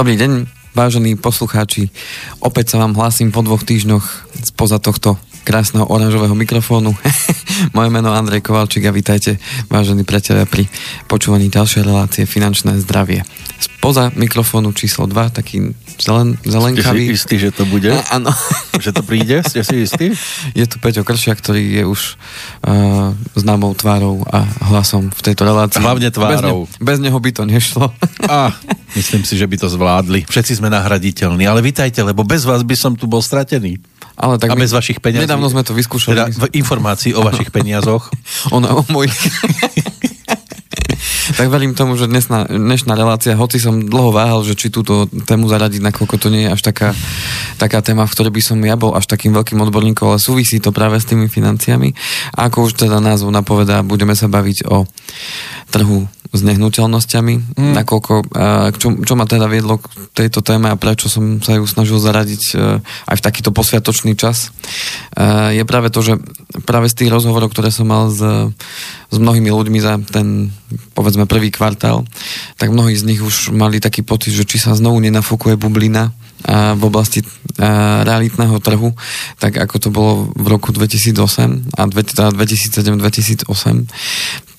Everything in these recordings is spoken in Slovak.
Dobrý deň, vážení poslucháči. Opäť sa vám hlásim po dvoch týždňoch spoza tohto krásneho oranžového mikrofónu. Moje meno Andrej Kovalčík a vítajte, vážení priatelia, pri počúvaní ďalšej relácie Finančné zdravie. Spoza mikrofónu číslo 2, taký zelen, zelenkavý. Ste si istý, že to bude? Áno. že to príde? Ste si istí? Je tu Peťo Kršia, ktorý je už uh, známou tvárou a hlasom v tejto relácii. Hlavne tvárou. Bez, ne, bez neho by to nešlo. a, myslím si, že by to zvládli. Všetci sme nahraditeľní, ale vitajte, lebo bez vás by som tu bol stratený. Ale tak a bez vašich peniazí. Nedávno sme to vyskúšali. Teda v informácií o vašich peniazoch. Ona o mojich. tak verím tomu, že dnesná, dnešná relácia, hoci som dlho váhal, že či túto tému zaradiť, nakoľko to nie je až taká, taká téma, v ktorej by som ja bol až takým veľkým odborníkom, ale súvisí to práve s tými financiami. A ako už teda názov napovedá, budeme sa baviť o trhu s nehnuteľnosťami, mm. nakoľko, čo, čo ma teda viedlo k tejto téme a prečo som sa ju snažil zaradiť e, aj v takýto posviatočný čas, e, je práve to, že práve z tých rozhovorov, ktoré som mal s, s mnohými ľuďmi za ten, povedzme, prvý kvartál, tak mnohí z nich už mali taký pocit, že či sa znovu nenafokuje bublina v oblasti realitného trhu, tak ako to bolo v roku 2008 a 2007-2008,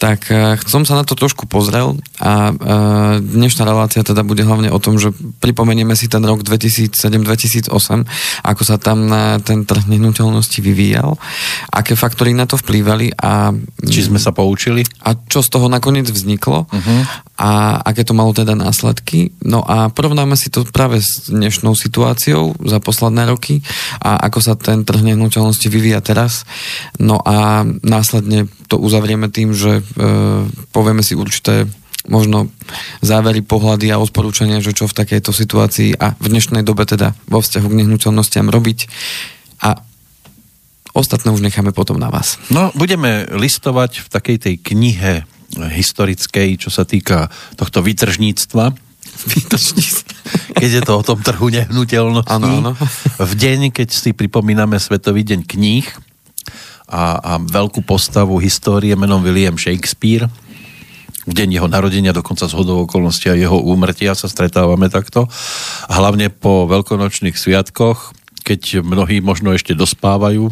tak som sa na to trošku pozrel a dnešná relácia teda bude hlavne o tom, že pripomenieme si ten rok 2007-2008, ako sa tam na ten trh nehnuteľnosti vyvíjal, aké faktory na to vplývali a... Či sme sa poučili? A čo z toho nakoniec vzniklo uh-huh. a aké to malo teda následky. No a porovnáme si to práve s dnešnou situáciou za posledné roky a ako sa ten trh nehnuteľnosti vyvíja teraz. No a následne to uzavrieme tým, že povieme si určité možno závery, pohľady a odporúčania, že čo v takejto situácii a v dnešnej dobe teda vo vzťahu k nehnuteľnostiam robiť a ostatné už necháme potom na vás. No, budeme listovať v takej tej knihe historickej, čo sa týka tohto vytržníctva, keď je to o tom trhu nehnuteľnosti. Ano, ano. V deň, keď si pripomíname Svetový deň kníh a, a veľkú postavu histórie menom William Shakespeare, v deň jeho narodenia, dokonca z hodou okolností a jeho úmrtia sa stretávame takto. Hlavne po veľkonočných sviatkoch, keď mnohí možno ešte dospávajú,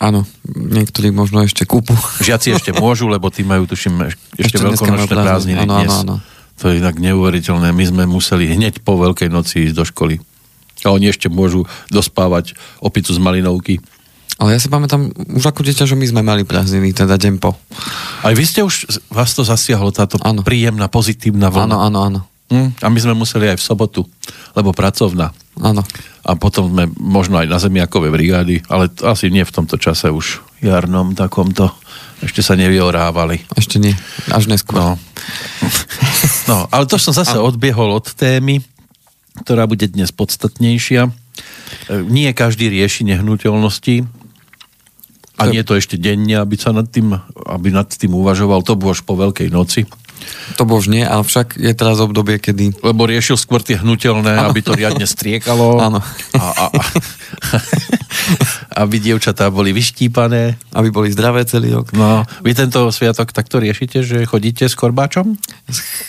Áno, niektorí možno ešte kúpu. Žiaci ešte môžu, lebo tí majú, tuším, ešte, ešte veľkonočné prázdniny áno, dnes. Áno, áno. To je inak neuveriteľné. My sme museli hneď po Veľkej noci ísť do školy. A oni ešte môžu dospávať opicu z malinovky. Ale ja si pamätám už ako dieťa, že my sme mali prázdniny, teda deň po. Aj vy ste už, vás to zasiahlo, táto ano. príjemná, pozitívna vlna. Áno, áno, áno. Hm? A my sme museli aj v sobotu, lebo pracovná. Áno. A potom sme možno aj na zemiakové brigády, ale asi nie v tomto čase už jarnom takomto. Ešte sa nevyorávali. Ešte nie, až neskôr. No. No, ale to som zase odbiehol od témy, ktorá bude dnes podstatnejšia. E, nie každý rieši nehnuteľnosti a nie to ešte denne, aby sa nad tým, aby nad tým uvažoval, to bolo až po Veľkej noci. To bož nie, ale však je teraz obdobie, kedy... Lebo riešil skôr tie hnutelné, ano. aby to riadne striekalo. Áno. A, a, a, aby dievčatá boli vyštípané. Aby boli zdravé celý rok. No, vy tento sviatok takto riešite, že chodíte s korbáčom?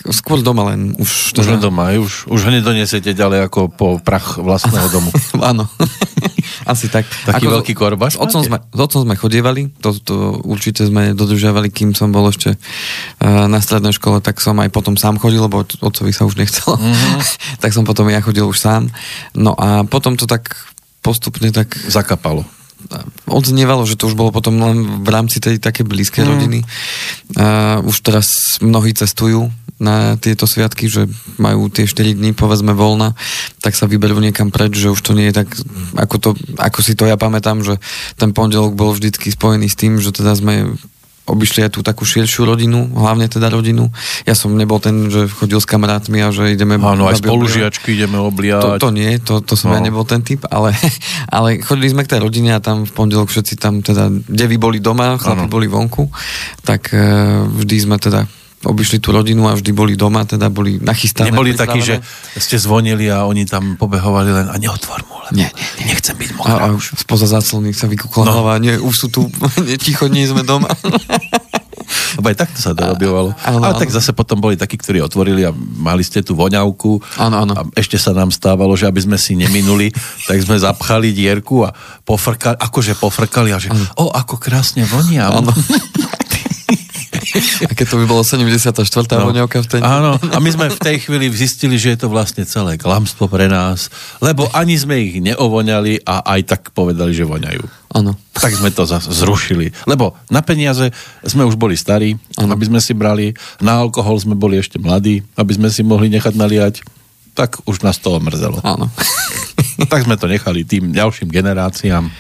Skôr doma len. Už, teda... už len doma, už, už ho nedonesiete ďalej ako po prach vlastného domu. Áno. Asi tak. Taký Ako veľký korbáč? S otcom, sme, s otcom sme chodievali, to, to určite sme dodržiavali, kým som bol ešte uh, na strednej škole, tak som aj potom sám chodil, lebo otcovi sa už nechcelo. Mm-hmm. tak som potom ja chodil už sám. No a potom to tak postupne tak... Zakapalo odznievalo, že to už bolo potom len v rámci tej také blízkej mm. rodiny. A už teraz mnohí cestujú na tieto sviatky, že majú tie 4 dní povedzme voľna, tak sa vyberú niekam preč, že už to nie je tak, ako, to, ako si to ja pamätám, že ten pondelok bol vždycky spojený s tým, že teda sme obišli aj tú takú širšiu rodinu, hlavne teda rodinu. Ja som nebol ten, že chodil s kamarátmi a že ideme... Áno, aj spolužiačky ideme obliať. To, to nie, to, to som no. ja nebol ten typ, ale, ale chodili sme k tej rodine a tam v pondelok všetci tam teda, devy boli doma, chlapi boli vonku, tak uh, vždy sme teda obišli tú rodinu a vždy boli doma, teda boli nachystané. Neboli takí, že ste zvonili a oni tam pobehovali len a neotvor mu, lebo nie, nie, nie. nechcem byť mokrá. A, a už spoza záclony sa vykúkla no. hlava, nie, už sú tu, ticho, nie sme doma. Lebo aj takto sa dorobovalo. Áno, Ale áno. tak zase potom boli takí, ktorí otvorili a mali ste tú voňavku. Áno, áno. A ešte sa nám stávalo, že aby sme si neminuli, tak sme zapchali dierku a pofrkali, akože pofrkali a že o, ako krásne vonia. Áno. A keď to by bolo 74. No. voňavka v ten Áno, a my sme v tej chvíli zistili, že je to vlastne celé klamstvo pre nás, lebo ani sme ich neovoňali a aj tak povedali, že voňajú. Áno. Tak sme to zas zrušili. Lebo na peniaze sme už boli starí, Áno. aby sme si brali, na alkohol sme boli ešte mladí, aby sme si mohli nechať naliať, tak už nás to mrzelo. Áno. tak sme to nechali tým ďalším generáciám.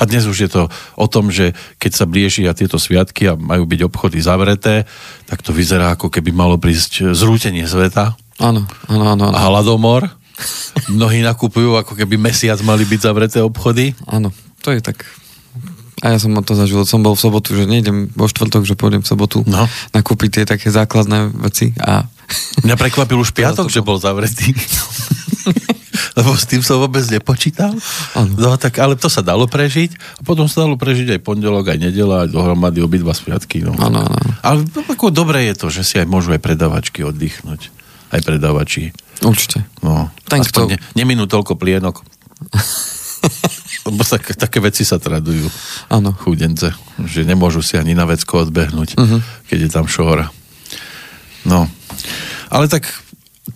A dnes už je to o tom, že keď sa bliežia tieto sviatky a majú byť obchody zavreté, tak to vyzerá ako keby malo prísť zrútenie sveta Áno, áno, áno. a áno. hladomor. Mnohí nakupujú, ako keby mesiac mali byť zavreté obchody. Áno, to je tak. A ja som to zažil. Som bol v sobotu, že nejdem vo štvrtok, že pôjdem v sobotu No. nakúpiť tie také základné veci a Mňa prekvapil už piatok, to že bol zavretý. Lebo s tým som vôbec nepočítal. No tak, ale to sa dalo prežiť. A potom sa dalo prežiť aj pondelok, aj nedela, aj dohromady obidva sviatky. No. Áno, áno. Ale ako dobré je to, že si aj môžu aj predavačky oddychnúť. Aj predavači. určite. No, Ten, aspoň kto- ne, neminú toľko plienok. Lebo tak, také veci sa tradujú. Áno. Chudence. Že nemôžu si ani na vecko odbehnúť, Mhm. keď je tam šóra. No. Ale tak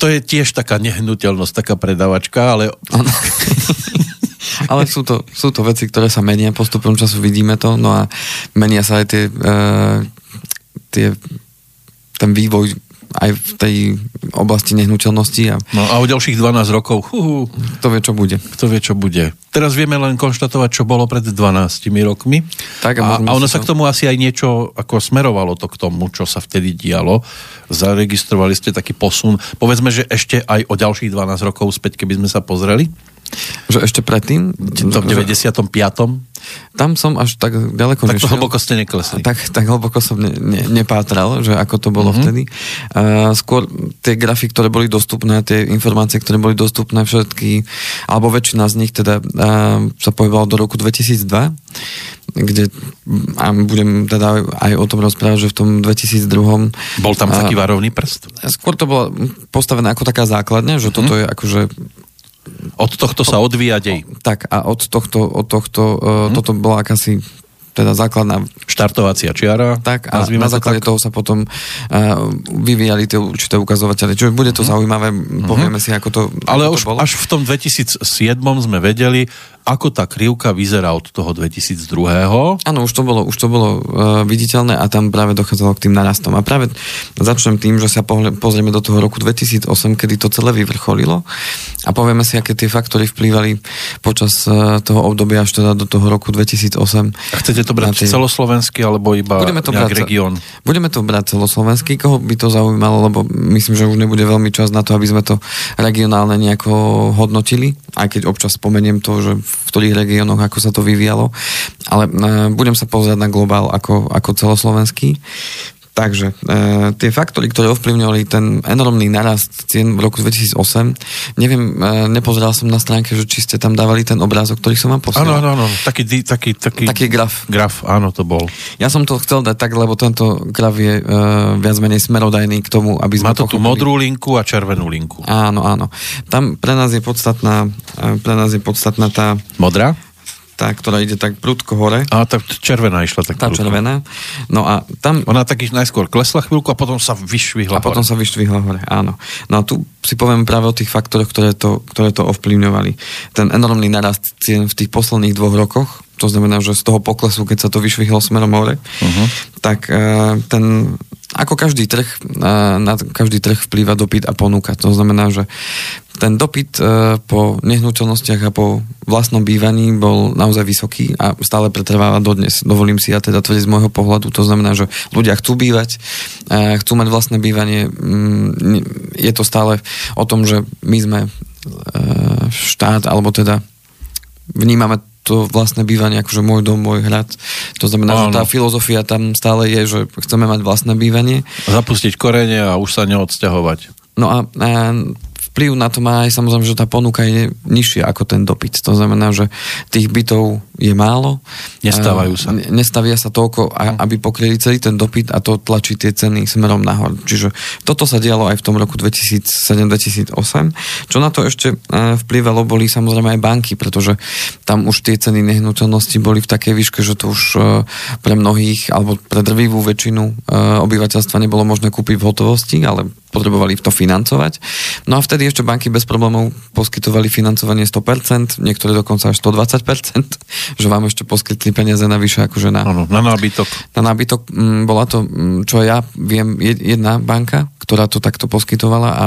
to je tiež taká nehnuteľnosť, taká predavačka, ale Ale sú to, sú to veci, ktoré sa menia postupom času, vidíme to, no a menia sa aj tie, uh, tie ten vývoj aj v tej oblasti nehnuteľnosti a no a o ďalších 12 rokov, huhu, to vie, čo bude. kto vie, čo bude. Teraz vieme len konštatovať, čo bolo pred 12 rokmi. Tak, a a, a ono sa to- k tomu asi aj niečo ako smerovalo to k tomu, čo sa vtedy dialo. Zaregistrovali ste taký posun. Povedzme, že ešte aj o ďalších 12 rokov späť, keby sme sa pozreli. Že ešte predtým... To v 95. Tam som až tak ďaleko Tak to hlboko ste neklesli. Tak, tak hlboko som ne, ne, nepátral, že ako to bolo mm-hmm. vtedy. Uh, skôr tie grafy, ktoré boli dostupné, tie informácie, ktoré boli dostupné, všetky, alebo väčšina z nich teda uh, sa pohybovala do roku 2002, kde a budem teda aj o tom rozprávať, že v tom 2002 Bol tam a- taký varovný prst? Skôr to bolo postavené ako taká základňa, že toto je akože Od tohto sa odvíja dej. tak a od tohto, od tohto uh, toto bola akási teda základná Štartovacia čiara. tak a na to základe tak. toho sa potom uh, vyvíjali tie určité ukazovatele. Čiže bude to zaujímavé, povieme si, ako to. Ale ako už to bolo. až v tom 2007 sme vedeli, ako tá krivka vyzerá od toho 2002. Áno, už to bolo, už to bolo uh, viditeľné a tam práve dochádzalo k tým narastom. A práve začnem tým, že sa pohle, pozrieme do toho roku 2008, kedy to celé vyvrcholilo a povieme si, aké tie faktory vplývali počas uh, toho obdobia až teda do toho roku 2008. A chcete to brať tie- celoslovenský, alebo iba Budeme to brať, región? Budeme to brať celoslovenský, koho by to zaujímalo, lebo myslím, že už nebude veľmi čas na to, aby sme to regionálne nejako hodnotili, aj keď občas spomeniem to, že v ktorých regiónoch, ako sa to vyvíjalo. Ale e, budem sa pozerať na globál ako, ako celoslovenský. Takže e, tie faktory, ktoré ovplyvňovali ten enormný narast cien v roku 2008, neviem, e, nepozeral som na stránke, že či ste tam dávali ten obrázok, ktorý som vám Áno, posielal. áno, áno. Taký, taký, taký, Taký graf. graf, áno, to bol. Ja som to chcel dať tak, lebo tento graf je uh, viac menej smerodajný k tomu, aby sme Má to tú pochopili. modrú linku a červenú linku. Áno, áno. Tam pre nás je podstatná, eh, pre nás je podstatná tá, Modrá? Tá ktorá ide tak prudko hore, A tá červená išla tak tá prudko. červená. No a tam Ona taký najskôr klesla chvíľku a potom sa vyšvihla. a potom sa vyštvihla hore, áno. No a tu si poviem práve o tých faktoroch, ktoré to, ktoré to ovplyvňovali. Ten enormný narast cien v tých posledných dvoch rokoch, to znamená, že z toho poklesu, keď sa to vyšvihlo smerom hore, uh-huh. tak uh, ten, ako každý trh, uh, na každý trh vplýva dopyt a ponuka. To znamená, že ten dopyt uh, po nehnuteľnostiach a po vlastnom bývaní bol naozaj vysoký a stále pretrváva dodnes. Dovolím si ja teda tvrdiť z môjho pohľadu. To znamená, že ľudia chcú bývať, chcú mať vlastné bývanie. Mm, je to stále o tom, že my sme štát, alebo teda vnímame to vlastné bývanie akože môj dom, môj hrad. To znamená, že tá filozofia tam stále je, že chceme mať vlastné bývanie. Zapustiť korene a už sa neodsťahovať. No a, a vplyv na to má aj samozrejme, že tá ponuka je nižšia ako ten dopyt. To znamená, že tých bytov je málo. Nestávajú sa. Nestavia sa toľko, aby pokryli celý ten dopyt a to tlačí tie ceny smerom nahor. Čiže toto sa dialo aj v tom roku 2007-2008. Čo na to ešte vplyvalo, boli samozrejme aj banky, pretože tam už tie ceny nehnuteľnosti boli v takej výške, že to už pre mnohých, alebo pre drvivú väčšinu obyvateľstva nebolo možné kúpiť v hotovosti, ale potrebovali to financovať. No a vtedy ešte banky bez problémov poskytovali financovanie 100%, niektoré dokonca až 120%, že vám ešte poskytli peniaze navyše akože na... Ano, na nábytok. Na nábytok m, bola to, m, čo ja viem, jedna banka, ktorá to takto poskytovala a, a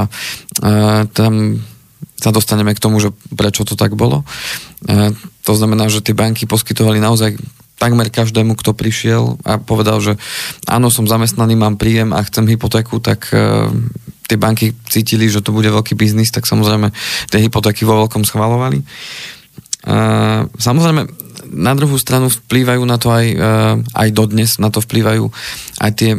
tam sa dostaneme k tomu, že prečo to tak bolo. E, to znamená, že tie banky poskytovali naozaj takmer každému, kto prišiel a povedal, že áno, som zamestnaný, mám príjem a chcem hypotéku, tak uh, tie banky cítili, že to bude veľký biznis, tak samozrejme tie hypotéky vo veľkom schvalovali. Uh, samozrejme, na druhú stranu vplývajú na to aj, uh, aj dodnes, na to vplývajú aj tie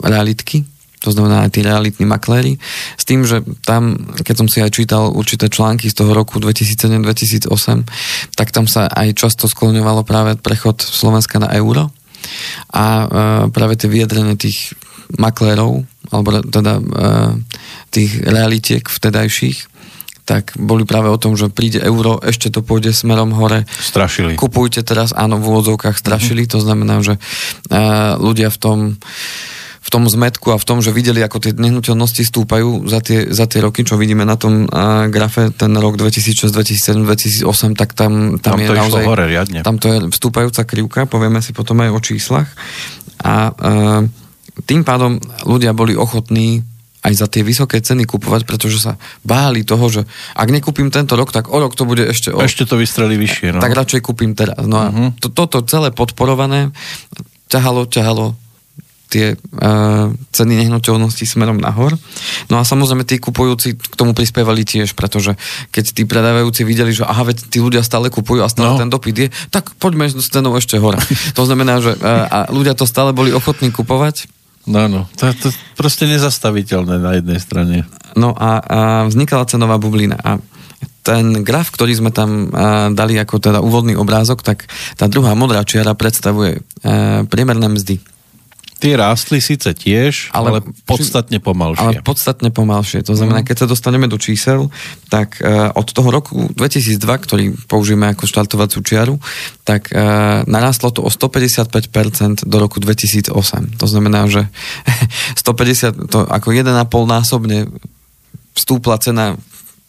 realitky, to znamená aj tí realitní makléri, s tým, že tam, keď som si aj čítal určité články z toho roku 2007-2008, tak tam sa aj často skloňovalo práve prechod Slovenska na euro a e, práve tie vyjadrenie tých maklérov, alebo teda e, tých realitiek vtedajších, tak boli práve o tom, že príde euro, ešte to pôjde smerom hore. Strašili. Kupujte teraz, áno, v úvodzovkách strašili, mm-hmm. to znamená, že e, ľudia v tom v tom zmetku a v tom, že videli, ako tie nehnuteľnosti stúpajú za tie, za tie roky, čo vidíme na tom uh, grafe, ten rok 2006, 2007, 2008, tak tam, tam, tam je to naozaj... hore riadne. Tam to je vstúpajúca krivka, povieme si potom aj o číslach. A uh, tým pádom ľudia boli ochotní aj za tie vysoké ceny kupovať, pretože sa báli toho, že ak nekúpim tento rok, tak o rok to bude ešte o... Ešte to vystrelí vyššie, no. Tak radšej kúpim teraz. No a uh-huh. to, toto celé podporované ťahalo, ťahalo tie uh, ceny nehnuteľnosti smerom nahor. No a samozrejme tí kupujúci k tomu prispievali tiež, pretože keď tí predávajúci videli, že aha, veď tí ľudia stále kupujú a stále no. ten dopyt je, tak poďme s cenou ešte hore. to znamená, že uh, a ľudia to stále boli ochotní kupovať. No, no, to to proste nezastaviteľné na jednej strane. No a, a vznikala cenová bublina a ten graf, ktorý sme tam a, dali ako teda úvodný obrázok, tak tá druhá modrá čiara predstavuje a, priemerné mzdy Tie rástli síce tiež, ale, ale podstatne pomalšie. Ale podstatne pomalšie. To znamená, mm. keď sa dostaneme do čísel, tak uh, od toho roku 2002, ktorý použijeme ako štartovaciu čiaru, tak uh, narastlo to o 155% do roku 2008. To znamená, že 150, to ako 1,5 násobne vstúpla cena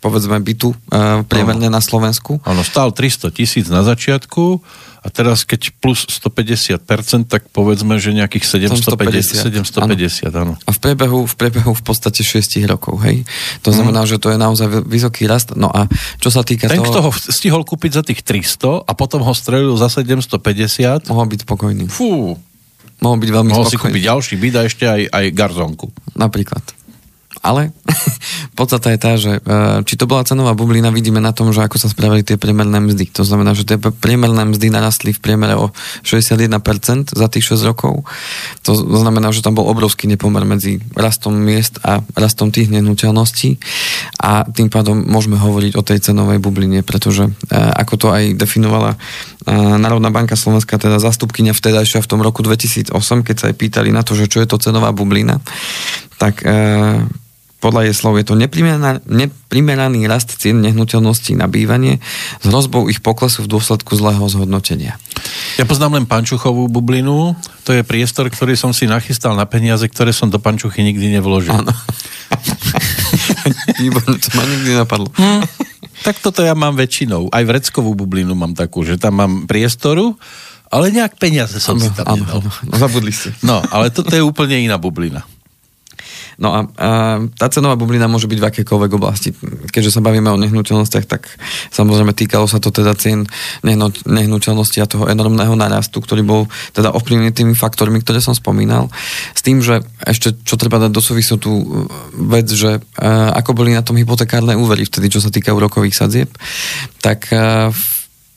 povedzme bytu uh, priemerne no. na Slovensku. Áno, stál 300 tisíc na začiatku a teraz keď plus 150%, tak povedzme, že nejakých 750, 750 áno. A v priebehu, v priebehu v podstate 6 rokov, hej? To mhm. znamená, mm. že to je naozaj vysoký rast. No a čo sa týka Ten, toho... kto ho stihol kúpiť za tých 300 a potom ho strelil za 750... Mohol byť spokojný. Fú. Mohol byť veľmi Mohol spokojný. si kúpiť ďalší byt a ešte aj, aj garzonku. Napríklad. Ale podstata je tá, že e, či to bola cenová bublina, vidíme na tom, že ako sa spravili tie priemerné mzdy. To znamená, že tie priemerné mzdy narastli v priemere o 61% za tých 6 rokov. To znamená, že tam bol obrovský nepomer medzi rastom miest a rastom tých nehnuteľností a tým pádom môžeme hovoriť o tej cenovej bubline, pretože e, ako to aj definovala e, Národná banka Slovenska, teda zastupkynia vtedajšia v tom roku 2008, keď sa aj pýtali na to, že čo je to cenová bublina, tak podľa jej slov je to neprimeraný rast cien nehnuteľností na bývanie s hrozbou ich poklesu v dôsledku zlého zhodnotenia. Ja poznám len Pančuchovú bublinu, to je priestor, ktorý som si nachystal na peniaze, ktoré som do Pančuchy nikdy nevložil. Áno. to ma nikdy napadlo. Hm. Tak toto ja mám väčšinou. Aj vreckovú bublinu mám takú, že tam mám priestoru, ale nejak peniaze som ano, si tam ano, nedal. Ano. No, zabudli ste. No, ale toto je úplne iná bublina. No a, a tá cenová bublina môže byť v akékoľvek oblasti. Keďže sa bavíme o nehnuteľnostiach, tak samozrejme týkalo sa to teda cien nehnuteľnosti a toho enormného narastu, ktorý bol teda ovplyvnený tými faktormi, ktoré som spomínal. S tým, že ešte čo treba dať do súvisu tú vec, že a, ako boli na tom hypotekárne úvery vtedy, čo sa týka úrokových sadzieb, tak a,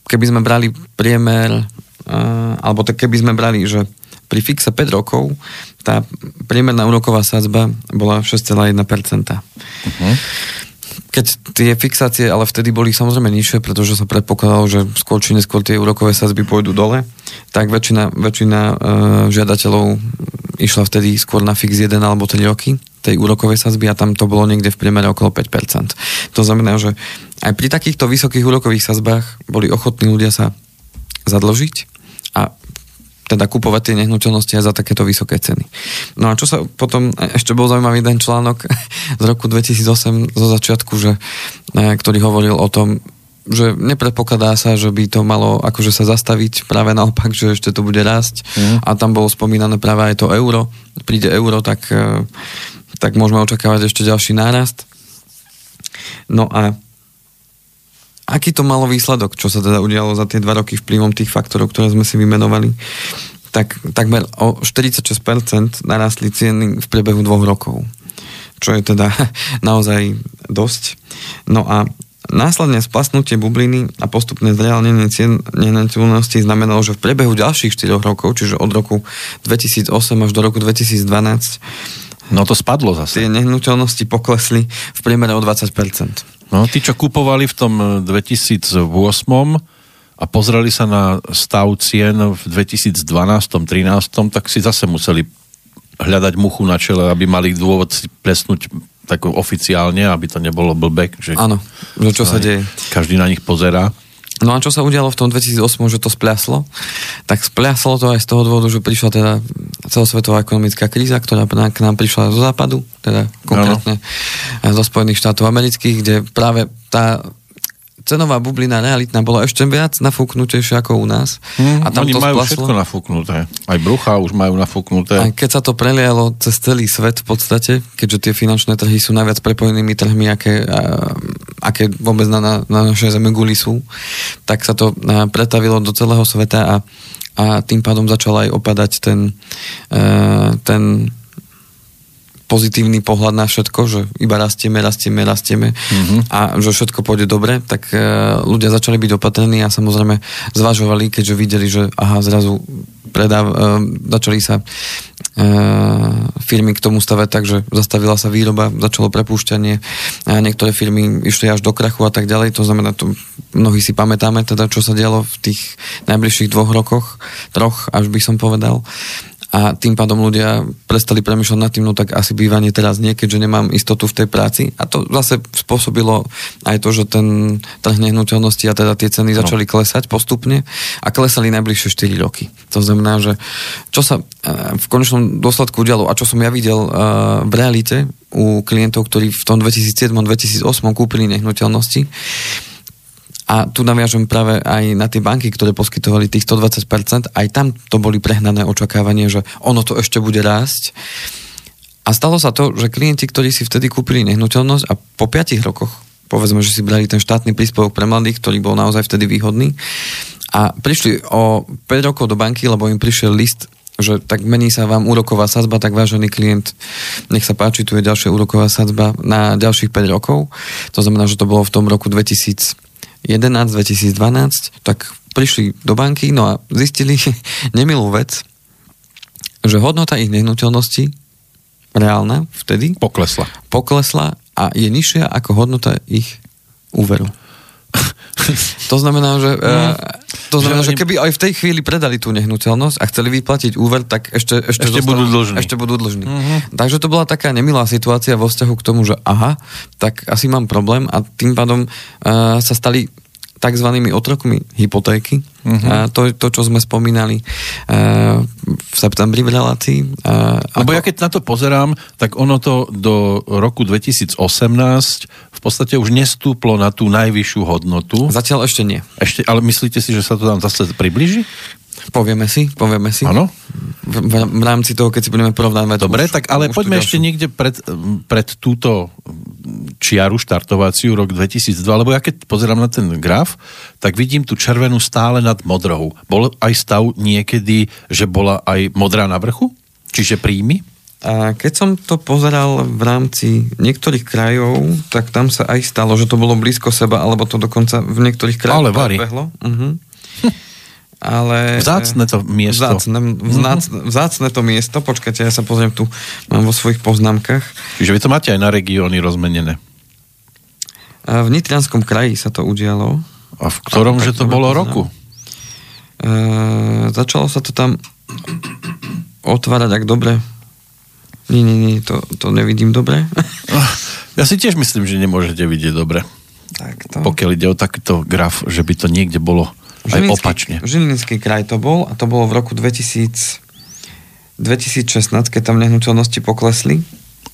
keby sme brali priemer, a, alebo tak keby sme brali, že pri fixe 5 rokov tá priemerná úroková sadzba bola 6,1%. Uh-huh. Keď tie fixácie ale vtedy boli samozrejme nižšie, pretože sa predpokladalo, že skôr či neskôr tie úrokové sadzby pôjdu dole, tak väčšina, väčšina uh, žiadateľov išla vtedy skôr na fix 1 alebo 3 roky tej úrokovej sazby a tam to bolo niekde v priemere okolo 5%. To znamená, že aj pri takýchto vysokých úrokových sazbách boli ochotní ľudia sa zadložiť teda kupovať tie nehnuteľnosti aj za takéto vysoké ceny. No a čo sa potom, ešte bol zaujímavý jeden článok z roku 2008 zo začiatku, že, e, ktorý hovoril o tom, že nepredpokladá sa, že by to malo akože sa zastaviť, práve naopak, že ešte to bude rásť mm. a tam bolo spomínané práve aj to euro. Príde euro, tak, e, tak môžeme očakávať ešte ďalší nárast. No a aký to malo výsledok, čo sa teda udialo za tie dva roky vplyvom tých faktorov, ktoré sme si vymenovali, tak takmer o 46% narastli ceny v priebehu dvoch rokov. Čo je teda naozaj dosť. No a Následne splasnutie bubliny a postupné zreálnenie cien nehnuteľnosti znamenalo, že v priebehu ďalších 4 rokov, čiže od roku 2008 až do roku 2012, No to spadlo zase. Tie nehnuteľnosti poklesli v priemere o 20%. No, tí, čo kupovali v tom 2008 a pozreli sa na stav cien v 2012-2013, tak si zase museli hľadať muchu na čele, aby mali dôvod si presnúť tak oficiálne, aby to nebolo blbek. Že Áno, čo sa deje. Každý na nich pozerá. No a čo sa udialo v tom 2008, že to spľaslo? Tak spľaslo to aj z toho dôvodu, že prišla teda celosvetová ekonomická kríza, ktorá k nám prišla zo západu, teda konkrétne ano. zo Spojených štátov amerických, kde práve tá cenová bublina realitná bola ešte viac nafúknutejšia ako u nás. Hmm, a tam oni to majú splaslo. všetko nafúknuté. Aj brucha už majú nafúknuté. A keď sa to prelialo cez celý svet v podstate, keďže tie finančné trhy sú najviac prepojenými trhmi, aké, a, aké vôbec na, na, na našej zeme guli sú, tak sa to a, pretavilo do celého sveta a, a tým pádom začal aj opadať ten, a, ten pozitívny pohľad na všetko, že iba rastieme, rastieme, rastieme mm-hmm. a že všetko pôjde dobre, tak e, ľudia začali byť opatrení a samozrejme zvažovali, keďže videli, že aha, zrazu predáv, e, začali sa e, firmy k tomu stavať tak, že zastavila sa výroba, začalo prepúšťanie a niektoré firmy išli až do krachu a tak ďalej, to znamená, to mnohí si pamätáme teda, čo sa dialo v tých najbližších dvoch rokoch, troch, až by som povedal a tým pádom ľudia prestali premýšľať nad tým, no tak asi bývanie teraz nie, keďže nemám istotu v tej práci. A to zase spôsobilo aj to, že ten trh nehnuteľnosti a teda tie ceny no. začali klesať postupne a klesali najbližšie 4 roky. To znamená, že čo sa e, v konečnom dôsledku udialo a čo som ja videl e, v realite u klientov, ktorí v tom 2007-2008 kúpili nehnuteľnosti, a tu naviažem práve aj na tie banky, ktoré poskytovali tých 120%, aj tam to boli prehnané očakávanie, že ono to ešte bude rásť. A stalo sa to, že klienti, ktorí si vtedy kúpili nehnuteľnosť a po 5 rokoch, povedzme, že si brali ten štátny príspevok pre mladých, ktorý bol naozaj vtedy výhodný, a prišli o 5 rokov do banky, lebo im prišiel list že tak mení sa vám úroková sadzba, tak vážený klient, nech sa páči, tu je ďalšia úroková sadzba na ďalších 5 rokov. To znamená, že to bolo v tom roku 2000 2012, tak prišli do banky no a zistili nemilú vec, že hodnota ich nehnuteľnosti reálna vtedy poklesla. Poklesla a je nižšia ako hodnota ich úveru. to znamená, že, mm. to znamená, že, že keby aj v tej chvíli predali tú nehnuteľnosť a chceli vyplatiť úver, tak ešte, ešte, ešte, zostanú, budú, dlžní. ešte budú dlžní. Mm-hmm. Takže to bola taká nemilá situácia vo vzťahu k tomu, že aha, tak asi mám problém a tým pádom uh, sa stali tzv. otrokmi hypotéky. Uh-huh. A to, to, čo sme spomínali uh, v septembri v relácii. Uh, Lebo ako... ja keď na to pozerám, tak ono to do roku 2018 v podstate už nestúplo na tú najvyššiu hodnotu. Zatiaľ ešte nie. Ešte, ale myslíte si, že sa to tam zase približí? Povieme si, povieme si. Áno. V, v, v rámci toho, keď si budeme porovnávať. Dobre, už, tak ale poďme ešte niekde pred, pred túto čiaru štartovaciu rok 2002, lebo ja keď pozerám na ten graf, tak vidím tú červenú stále nad modrou. Bol aj stav niekedy, že bola aj modrá na vrchu? Čiže príjmy? A keď som to pozeral v rámci niektorých krajov, tak tam sa aj stalo, že to bolo blízko seba, alebo to dokonca v niektorých krajoch Ale vary. Uh-huh. Ale... Vzácne to miesto. Vzácne, vzácne, vzácne to miesto. Počkajte, ja sa pozriem tu, mám vo svojich poznámkach. Čiže vy to máte aj na regióny rozmenené. V Nitrianskom kraji sa to udialo. A v ktorom, že to bolo roku? E, začalo sa to tam otvárať, ak dobre. Nie, nie, nie, to, to nevidím dobre. Ja si tiež myslím, že nemôžete vidieť dobre. Tak to. Pokiaľ ide o takýto graf, že by to niekde bolo aj Žilinský, opačne. Žilinský kraj to bol a to bolo v roku 2000, 2016, keď tam nehnuteľnosti poklesli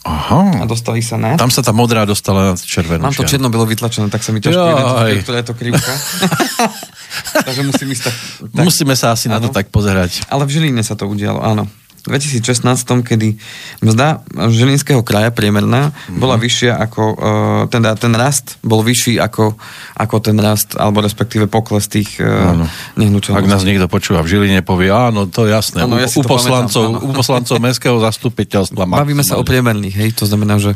Aha. a dostali sa na... Tam sa tá modrá dostala na červenú. Mám to černo bylo vytlačené, tak sa mi ťažko Jaj. identifikuje, ktorá je to krivka. Takže musím ísť tak, tak... Musíme sa asi na to Áno. tak pozerať. Ale v Žiline sa to udialo, áno. V 2016, kedy mzda Žilinského kraja priemerná bola vyššia ako, uh, teda ten rast bol vyšší ako, ako ten rast, alebo respektíve pokles tých uh, Áno. nehnuteľností. Ak nás niekto počúva v Žiline, povie, áno, to je jasné. Áno, ja u, u, poslancov, pamätám, áno. u poslancov mestského zastupiteľstva. Bavíme sa o priemerných, hej, to znamená, že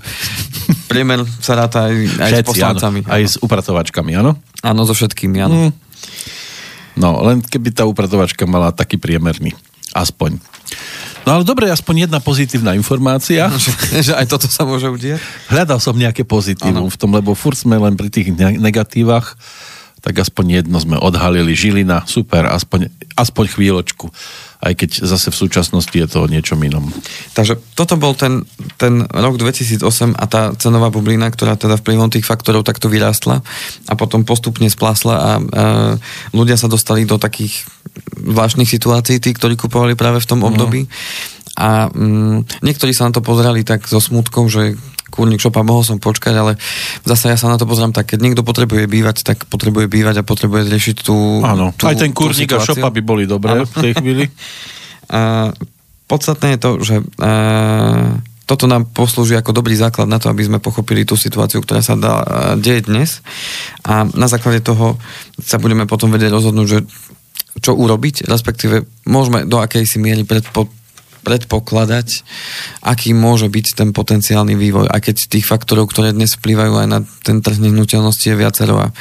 priemer sa ráta aj, aj s Všetci, áno, poslancami. aj s upratovačkami, áno? Áno, so všetkými, áno. Mm. No, len keby tá upratovačka mala taký priemerný. Aspoň. No ale dobre, aspoň jedna pozitívna informácia. že aj toto sa môže udieť. Hľadal som nejaké pozitívum Áno. v tom, lebo furt sme len pri tých ne- negatívach, tak aspoň jedno sme odhalili. Žilina, super, aspoň, aspoň chvíľočku. Aj keď zase v súčasnosti je to o niečom inom. Takže toto bol ten, ten rok 2008 a tá cenová bublina, ktorá teda vplyvom tých faktorov takto vyrástla a potom postupne splásla a, a ľudia sa dostali do takých zvláštnych situácií, tí, ktorí kupovali práve v tom období. A mm, niektorí sa na to pozerali tak so smutkom, že kurník šopa, mohol som počkať, ale zase ja sa na to pozerám tak, keď niekto potrebuje bývať, tak potrebuje bývať a potrebuje riešiť tú, Áno, tú aj ten kurník a šopa by boli dobré Áno. v tej chvíli. A podstatné je to, že a, toto nám poslúži ako dobrý základ na to, aby sme pochopili tú situáciu, ktorá sa dá, deje dnes. A na základe toho sa budeme potom vedieť rozhodnúť, že čo urobiť, respektíve môžeme do akej si miery predpo, predpokladať, aký môže byť ten potenciálny vývoj, aj keď tých faktorov, ktoré dnes vplývajú aj na ten trh nehnuteľnosti je viacero a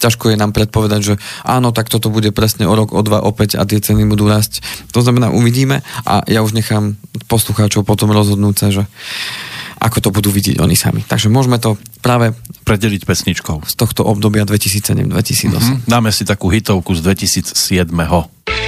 ťažko je nám predpovedať, že áno, tak toto bude presne o rok, o dva, opäť a tie ceny budú rásť. To znamená, uvidíme a ja už nechám poslucháčov potom rozhodnúť sa, že ako to budú vidieť oni sami. Takže môžeme to práve Predeliť pesničkou. z tohto obdobia 2007-2008. Hm? Dáme si takú hitovku z 2007.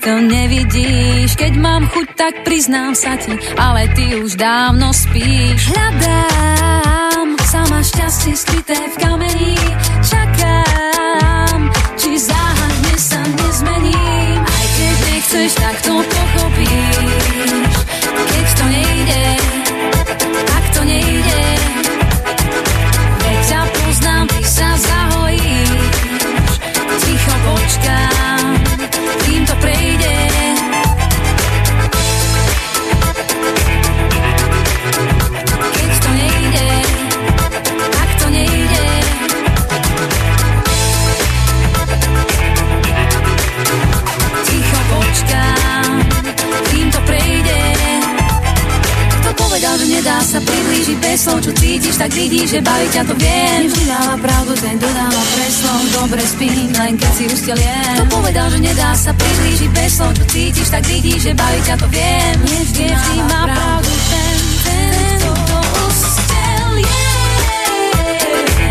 to nevidíš. Keď mám chuť, tak priznám sa ti, ale ty už dávno spíš. Hľadám sama šťastie skryté v kameni, čakám, či záhadne sa nezmení. Aj keď nechceš, tak to pochopíš. Keď to nejde, že baví ťa to viem. Vždy dáva pravdu, ten dodáva preslov Dobre spím, len keď si usteliem To povedal, že nedá sa priblížiť bez slov Čo cítiš, tak vidíš, že baví ťa to viem. Vždy, vždy má pravdu ten, ten, kto ustelie Aj keď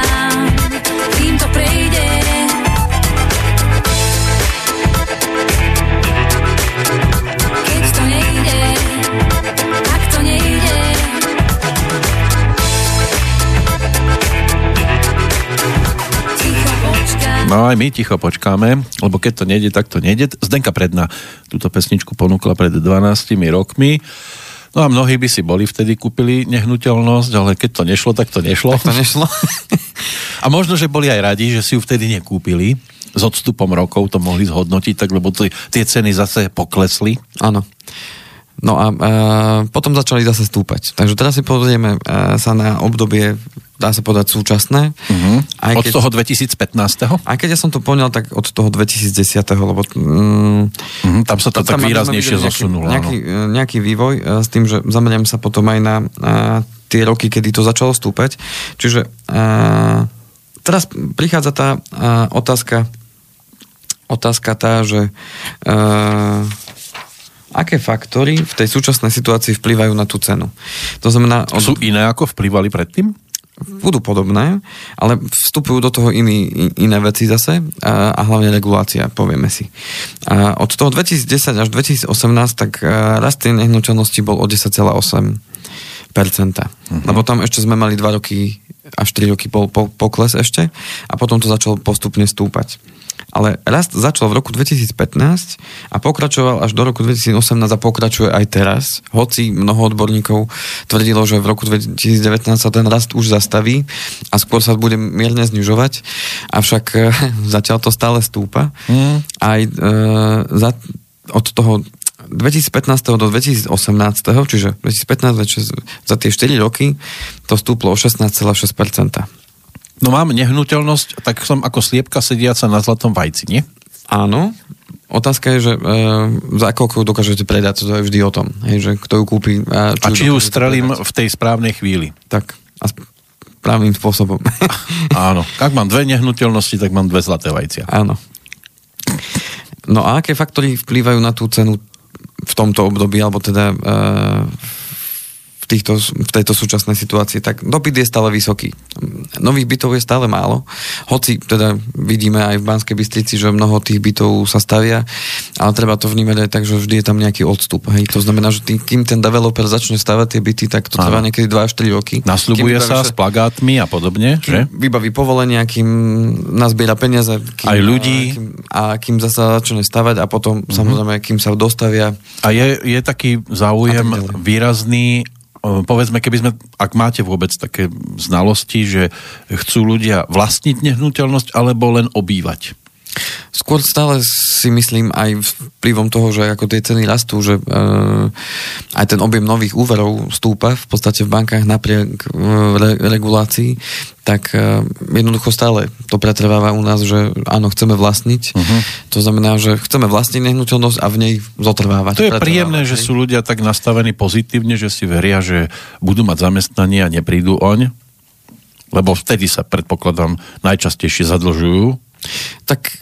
No aj my ticho počkáme, lebo keď to nejde, tak to nejde. Zdenka Predna túto pesničku ponúkla pred 12 rokmi. No a mnohí by si boli vtedy kúpili nehnuteľnosť, ale keď to nešlo, tak to nešlo. To nešlo. A možno, že boli aj radi, že si ju vtedy nekúpili. S odstupom rokov to mohli zhodnotiť, tak lebo tie ceny zase poklesli. Áno. No a e, potom začali zase stúpať. Takže teraz si pozrieme e, sa na obdobie, dá sa povedať, súčasné. Uh-huh. Aj Od keď- toho 2015. Aj keď ja som to poňal tak od toho 2010. lebo mm, Uh-huh. Tam sa to tak výraznejšie zosunulo. Nejaký, áno. nejaký, vývoj e, s tým, že zameriam sa potom aj na a, tie roky, kedy to začalo stúpať. Čiže a, teraz prichádza tá a, otázka otázka tá, že a, aké faktory v tej súčasnej situácii vplyvajú na tú cenu. To znamená, od, Sú iné ako vplyvali predtým? budú podobné, ale vstupujú do toho iný, iné veci zase a, a hlavne regulácia, povieme si. A od toho 2010 až 2018 tak a, rast tej nehnuteľnosti bol o 10,8%. Uh-huh. Lebo tam ešte sme mali 2 roky až 3 roky po, po, pokles ešte a potom to začalo postupne stúpať. Ale rast začal v roku 2015 a pokračoval až do roku 2018 a pokračuje aj teraz. Hoci mnoho odborníkov tvrdilo, že v roku 2019 sa ten rast už zastaví a skôr sa bude mierne znižovať, avšak e, zatiaľ to stále stúpa. Mm. Aj e, za, od toho 2015. do 2018, čiže 2015 za tie 4 roky to stúplo o 16,6%. No mám nehnuteľnosť, tak som ako sliepka sediaca na zlatom vajci, nie? Áno. Otázka je, že e, za koľko ju dokážete predať, to je vždy o tom, hej, že kto ju kúpi. A A či ju strelím predať. v tej správnej chvíli. Tak, a správnym spôsobom. Áno. Ak mám dve nehnuteľnosti, tak mám dve zlaté vajcia. Áno. No a aké faktory vplývajú na tú cenu v tomto období, alebo teda e, týchto, v tejto súčasnej situácii? Tak dopyt je stále vysoký. Nových bytov je stále málo, hoci teda vidíme aj v Banskej Bystrici, že mnoho tých bytov sa stavia, ale treba to vnímať aj tak, že vždy je tam nejaký odstup. Hej? To znamená, že tým, kým ten developer začne stavať tie byty, tak to trvá Áno. niekedy 2 až 3 roky. Nasľubuje sa s plagátmi a podobne, že? vybaví povolenia, kým nazbiera peniaze. Kým, Aj ľudí. A kým, a kým zasa začne stavať a potom mm-hmm. samozrejme, kým sa dostavia. A je, je taký záujem výrazný, povedzme, keby sme, ak máte vôbec také znalosti, že chcú ľudia vlastniť nehnuteľnosť alebo len obývať. Skôr stále si myslím aj vplyvom toho, že ako tie ceny rastú, že e, aj ten objem nových úverov stúpa v podstate v bankách napriek e, re, regulácii, tak e, jednoducho stále to pretrváva u nás, že áno, chceme vlastniť. Uh-huh. To znamená, že chceme vlastniť nehnuteľnosť a v nej zotrvávať. To je príjemné, že sú ľudia tak nastavení pozitívne, že si veria, že budú mať zamestnanie a neprídu oň, lebo vtedy sa, predpokladám, najčastejšie zadlžujú. Tak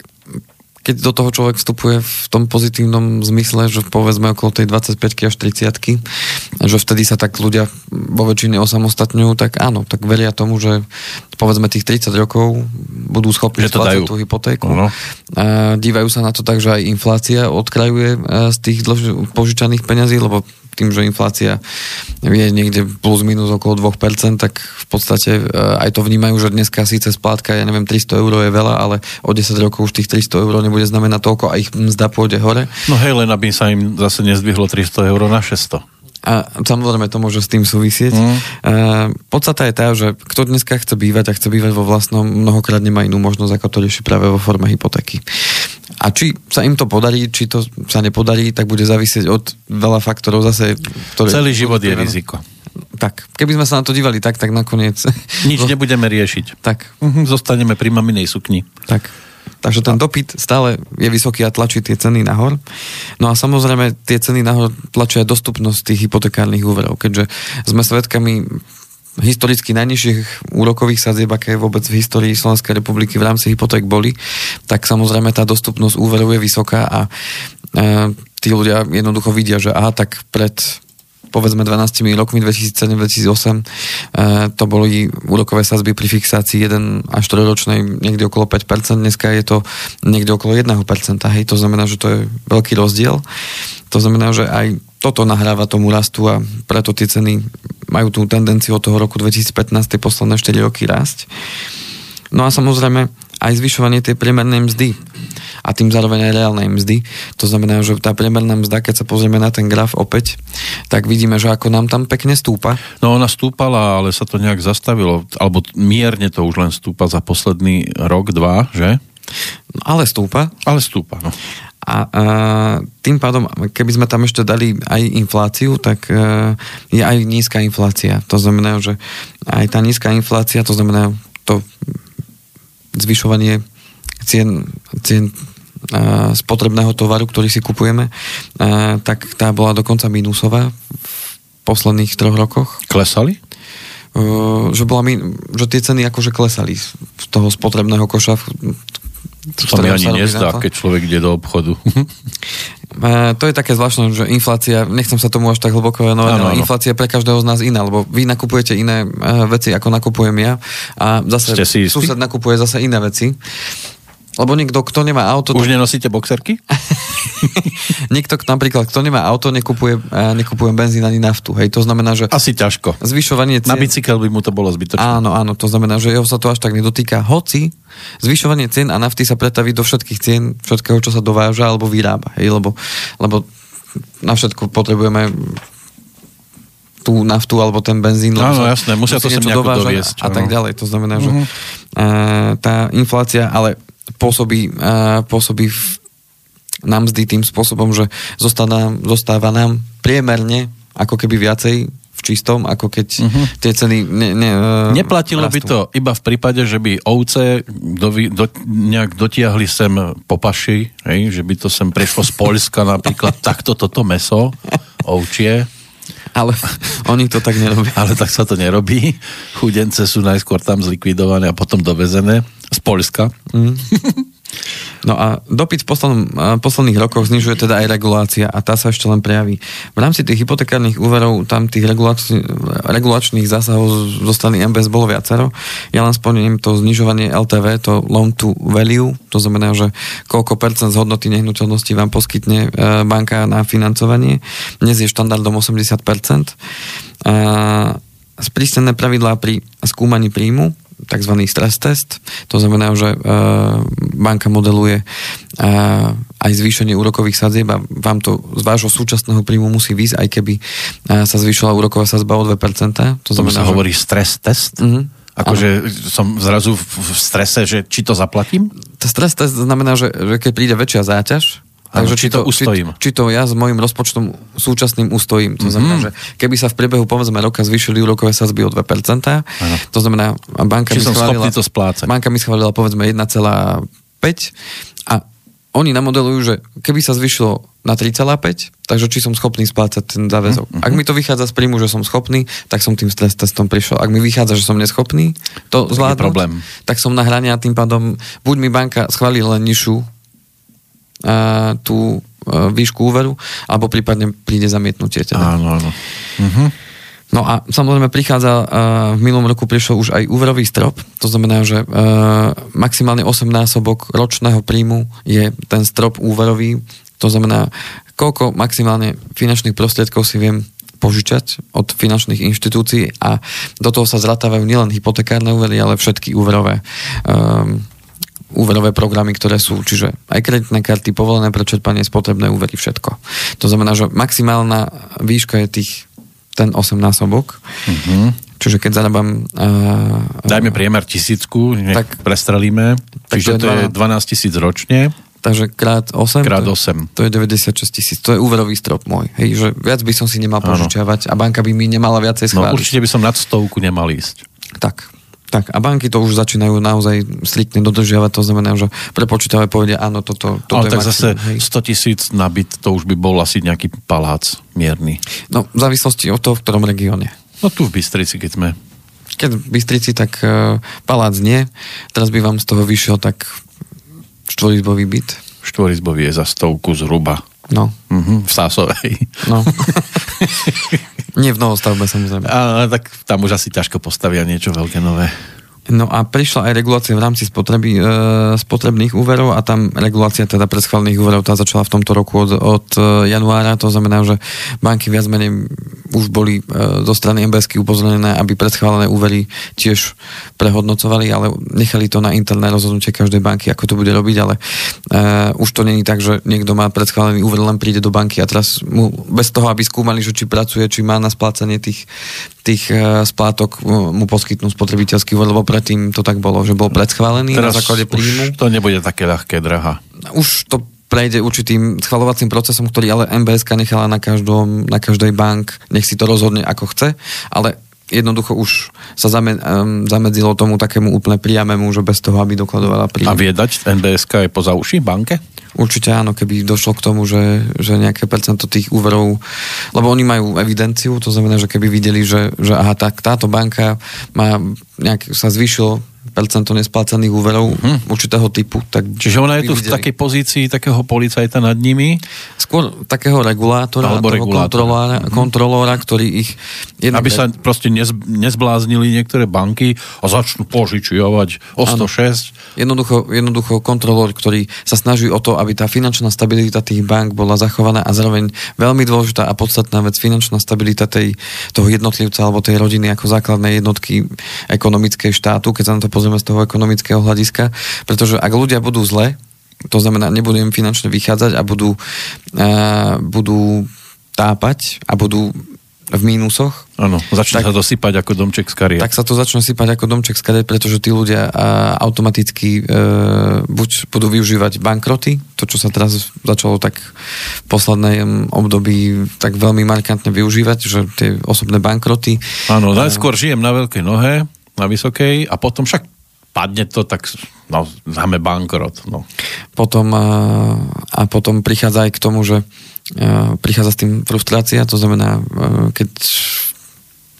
keď do toho človek vstupuje v tom pozitívnom zmysle, že povedzme okolo tej 25 až 30 že vtedy sa tak ľudia vo väčšine osamostatňujú, tak áno, tak veria tomu, že povedzme tých 30 rokov budú schopní splácať tú hypotéku. Áno. A dívajú sa na to tak, že aj inflácia odkrajuje e, z tých dlž- požičaných peňazí, lebo tým, že inflácia je niekde plus minus okolo 2%, tak v podstate e, aj to vnímajú, že dneska síce splátka, ja neviem, 300 eur je veľa, ale o 10 rokov už tých 300 eur nebude znamenať toľko a ich mzda pôjde hore. No hej, len aby sa im zase nezdvihlo 300 eur na 600. A samozrejme to môže s tým súvisieť. Mm. Uh, podstata je tá, že kto dneska chce bývať a chce bývať vo vlastnom, mnohokrát nemá inú možnosť, ako to rieši práve vo forme hypotéky. A či sa im to podarí, či to sa nepodarí, tak bude závisieť od veľa faktorov zase. Ktoré Celý život je riziko. Tak, keby sme sa na to dívali tak, tak nakoniec... Nič nebudeme riešiť. Tak. Mhm, zostaneme pri maminej sukni. Tak. Takže ten dopyt stále je vysoký a tlačí tie ceny nahor. No a samozrejme tie ceny nahor tlačia dostupnosť tých hypotekárnych úverov, keďže sme svedkami historicky najnižších úrokových sadzieb, aké vôbec v histórii Slovenskej republiky v rámci hypoték boli, tak samozrejme tá dostupnosť úverov je vysoká a e, tí ľudia jednoducho vidia, že aha, tak pred povedzme 12 rokmi 2007-2008 e, to boli úrokové sazby pri fixácii 1 až 4 ročnej niekde okolo 5%, dneska je to niekde okolo 1%, hej, to znamená, že to je veľký rozdiel. To znamená, že aj toto nahráva tomu rastu a preto tie ceny majú tú tendenciu od toho roku 2015 tie posledné 4 roky rásť. No a samozrejme aj zvyšovanie tej priemernej mzdy a tým zároveň aj reálnej mzdy. To znamená, že tá priemerná mzda, keď sa pozrieme na ten graf opäť, tak vidíme, že ako nám tam pekne stúpa. No ona stúpala, ale sa to nejak zastavilo, alebo mierne to už len stúpa za posledný rok, dva, že? No, ale stúpa. Ale stúpa, no. A, a tým pádom, keby sme tam ešte dali aj infláciu, tak e, je aj nízka inflácia. To znamená, že aj tá nízka inflácia, to znamená to zvyšovanie cien, cien uh, spotrebného tovaru, ktorý si kupujeme, uh, tak tá bola dokonca minusová v posledných troch rokoch. Klesali? Uh, že, bola že tie ceny akože klesali z toho spotrebného koša. To sa mi ani nezdá, keď človek ide do obchodu. Uh, to je také zvláštne, že inflácia, nechcem sa tomu až tak hlboko venovať, ale inflácia pre každého z nás iná, lebo vy nakupujete iné uh, veci, ako nakupujem ja a zase sused nakupuje zase iné veci. Lebo niekto, kto nemá auto... Už tak... nenosíte boxerky? niekto, napríklad, kto nemá auto, nekupuje, uh, nekupuje benzín ani naftu. Hej, to znamená, že... Asi ťažko. Zvyšovanie cien... Na bicykel by mu to bolo zbytočné. Áno, áno, to znamená, že jeho sa to až tak nedotýka. Hoci zvyšovanie cien a nafty sa pretaví do všetkých cien, všetkého, čo sa dováža alebo vyrába. Hej, lebo, lebo na všetko potrebujeme tú naftu alebo ten benzín. Áno, jasné, musia to sem nejako doviesť. A, tak ďalej. To znamená, uh-huh. že uh, tá inflácia ale pôsobí, uh, pôsobí v, na mzdy tým spôsobom, že zostáva, zostáva nám priemerne ako keby viacej v čistom, ako keď uh-huh. tie ceny ne, ne, uh, Neplatilo rastú. by to iba v prípade, že by ovce do, do, nejak dotiahli sem popaši, hej, že by to sem prešlo z Polska napríklad takto toto meso ovčie. Ale oni to tak nerobia. Ale tak sa to nerobí. Chudence sú najskôr tam zlikvidované a potom dovezené z Polska. Mm. No a dopyt v poslednom, posledných rokoch znižuje teda aj regulácia a tá sa ešte len prejaví. V rámci tých hypotekárnych úverov tam tých regulačný, regulačných zásahov zo strany MBS bolo viacero. Ja len spomínam to znižovanie LTV, to loan to value, to znamená, že koľko percent z hodnoty nehnuteľnosti vám poskytne e, banka na financovanie. Dnes je štandardom 80 percent. Sprísnené pravidlá pri skúmaní príjmu, tzv. stres test. To znamená, že e, banka modeluje e, aj zvýšenie úrokových sadzieb a vám to z vášho súčasného príjmu musí výsť, aj keby e, sa zvýšila úroková sadzba o 2%. To znamená, sa že... hovorí stres test? Mm-hmm. Akože som zrazu v strese, že či to zaplatím? To stres test znamená, že, že keď príde väčšia záťaž, Takže či, či to ustojím. Či, či to ja s mojim rozpočtom súčasným ustojím. To znamená, mm. že keby sa v priebehu povedzme roka zvýšili úrokové sazby o 2%, ano. to znamená, banka či mi schválila, to splácať. banka mi schválila povedzme 1,5 a oni namodelujú, že keby sa zvyšilo na 3,5, takže či som schopný splácať ten záväzok. Mm-hmm. Ak mi to vychádza z príjmu, že som schopný, tak som tým stres testom prišiel. Ak mi vychádza, že som neschopný to zvládnuť, problém. tak som na hrane a tým pádom buď mi banka schválí len nižšiu tú výšku úveru, alebo prípadne príde zamietnutie. Teda. Áno, áno. Uh-huh. No a samozrejme prichádza, v minulom roku prišiel už aj úverový strop, to znamená, že maximálne 8 násobok ročného príjmu je ten strop úverový, to znamená, koľko maximálne finančných prostriedkov si viem požičať od finančných inštitúcií a do toho sa zratávajú nielen hypotekárne úvery, ale všetky úverové um, úverové programy, ktoré sú, čiže aj kreditné karty, povolené pre čerpanie spotrebné úvery, všetko. To znamená, že maximálna výška je tých ten 8 násobok. Mhm. Čiže keď zarábam... Uh, Dajme priemer tisícku, tak, prestrelíme. tak Čiže to je je 12 tisíc ročne, Takže krát 8. krát to, 8. to je 96 tisíc. To je úverový strop môj. Hej, že viac by som si nemal požičiavať a banka by mi nemala viacej No schváliť. určite by som nad stovku nemal ísť. Tak. Tak a banky to už začínajú naozaj striktne dodržiavať, to znamená, že prepočítavé povedia, áno, toto, toto Ale je tak zase maximum, hej. 100 tisíc na byt, to už by bol asi nejaký palác mierny. No, v závislosti od toho, v ktorom regióne. No tu v Bystrici, keď sme. Keď v Bystrici, tak uh, palác nie. Teraz by vám z toho vyšiel tak štvorizbový byt. Štvorizbový je za stovku zhruba. No, Mhm, v Sásovej. no. nie v novostavbe, samozrejme. Ale tak tam už asi ťažko postavia niečo veľké nové. No a prišla aj regulácia v rámci spotreby, e, spotrebných úverov a tam regulácia teda predschválených úverov tá začala v tomto roku od, od e, januára, to znamená, že banky viac menej už boli e, zo strany MBSky upozornené, aby predschválené úvery tiež prehodnocovali, ale nechali to na interné rozhodnutie každej banky, ako to bude robiť, ale e, už to není tak, že niekto má predschválený úver, len príde do banky a teraz mu bez toho, aby skúmali, že či pracuje, či má na splácanie tých, tých e, splátok, mu mu poskytnú spotrebiteľský úver, lebo predtým to tak bolo, že bol predschválený na základe príjmu. to nebude také ľahké, drahá. Už to prejde určitým schvalovacím procesom, ktorý ale MBSK nechala na, každom, na každej bank, nech si to rozhodne ako chce, ale jednoducho už sa zame, um, zamedzilo tomu takému úplne priamému, že bez toho, aby dokladovala A príjem. vie dať NBSK aj poza uši banke? Určite áno, keby došlo k tomu, že, že nejaké percento tých úverov, lebo oni majú evidenciu, to znamená, že keby videli, že, že aha, tak táto banka má nejak, sa zvýšilo percento nesplácaných úverov hm. určitého typu, tak Čiže ona je tu v takej pozícii takého policajta nad nimi, Skôr takého regulátora, Alebo regulátora. kontrolóra, kontrolóra, ktorý ich... jednak- aby sa proste nez, nezbláznili niektoré banky a začnú požičiavať o 106. Jednoducho, jednoducho kontrolór, ktorý sa snaží o to, aby tá finančná stabilita tých bank bola zachovaná a zároveň veľmi dôležitá a podstatná vec, finančná stabilita tej, toho jednotlivca alebo tej rodiny ako základnej jednotky ekonomickej štátu, keď sa na to pozrieme z toho ekonomického hľadiska. Pretože ak ľudia budú zle, to znamená, nebudú im finančne vychádzať a budú, uh, budú tápať a budú v mínusoch, Áno, začne Tak- sa to sypať ako domček z kariet. tak sa to začne sypať ako domček z kariet, pretože tí ľudia a, automaticky e, buď budú využívať bankroty, to čo sa teraz začalo tak v poslednom období tak veľmi markantne využívať, že tie osobné bankroty. Áno, najskôr žijem na veľkej nohe, na vysokej a potom však padne to, tak no, dáme bankrot. No. Potom, a, a potom prichádza aj k tomu, že a, prichádza s tým frustrácia, to znamená, a, keď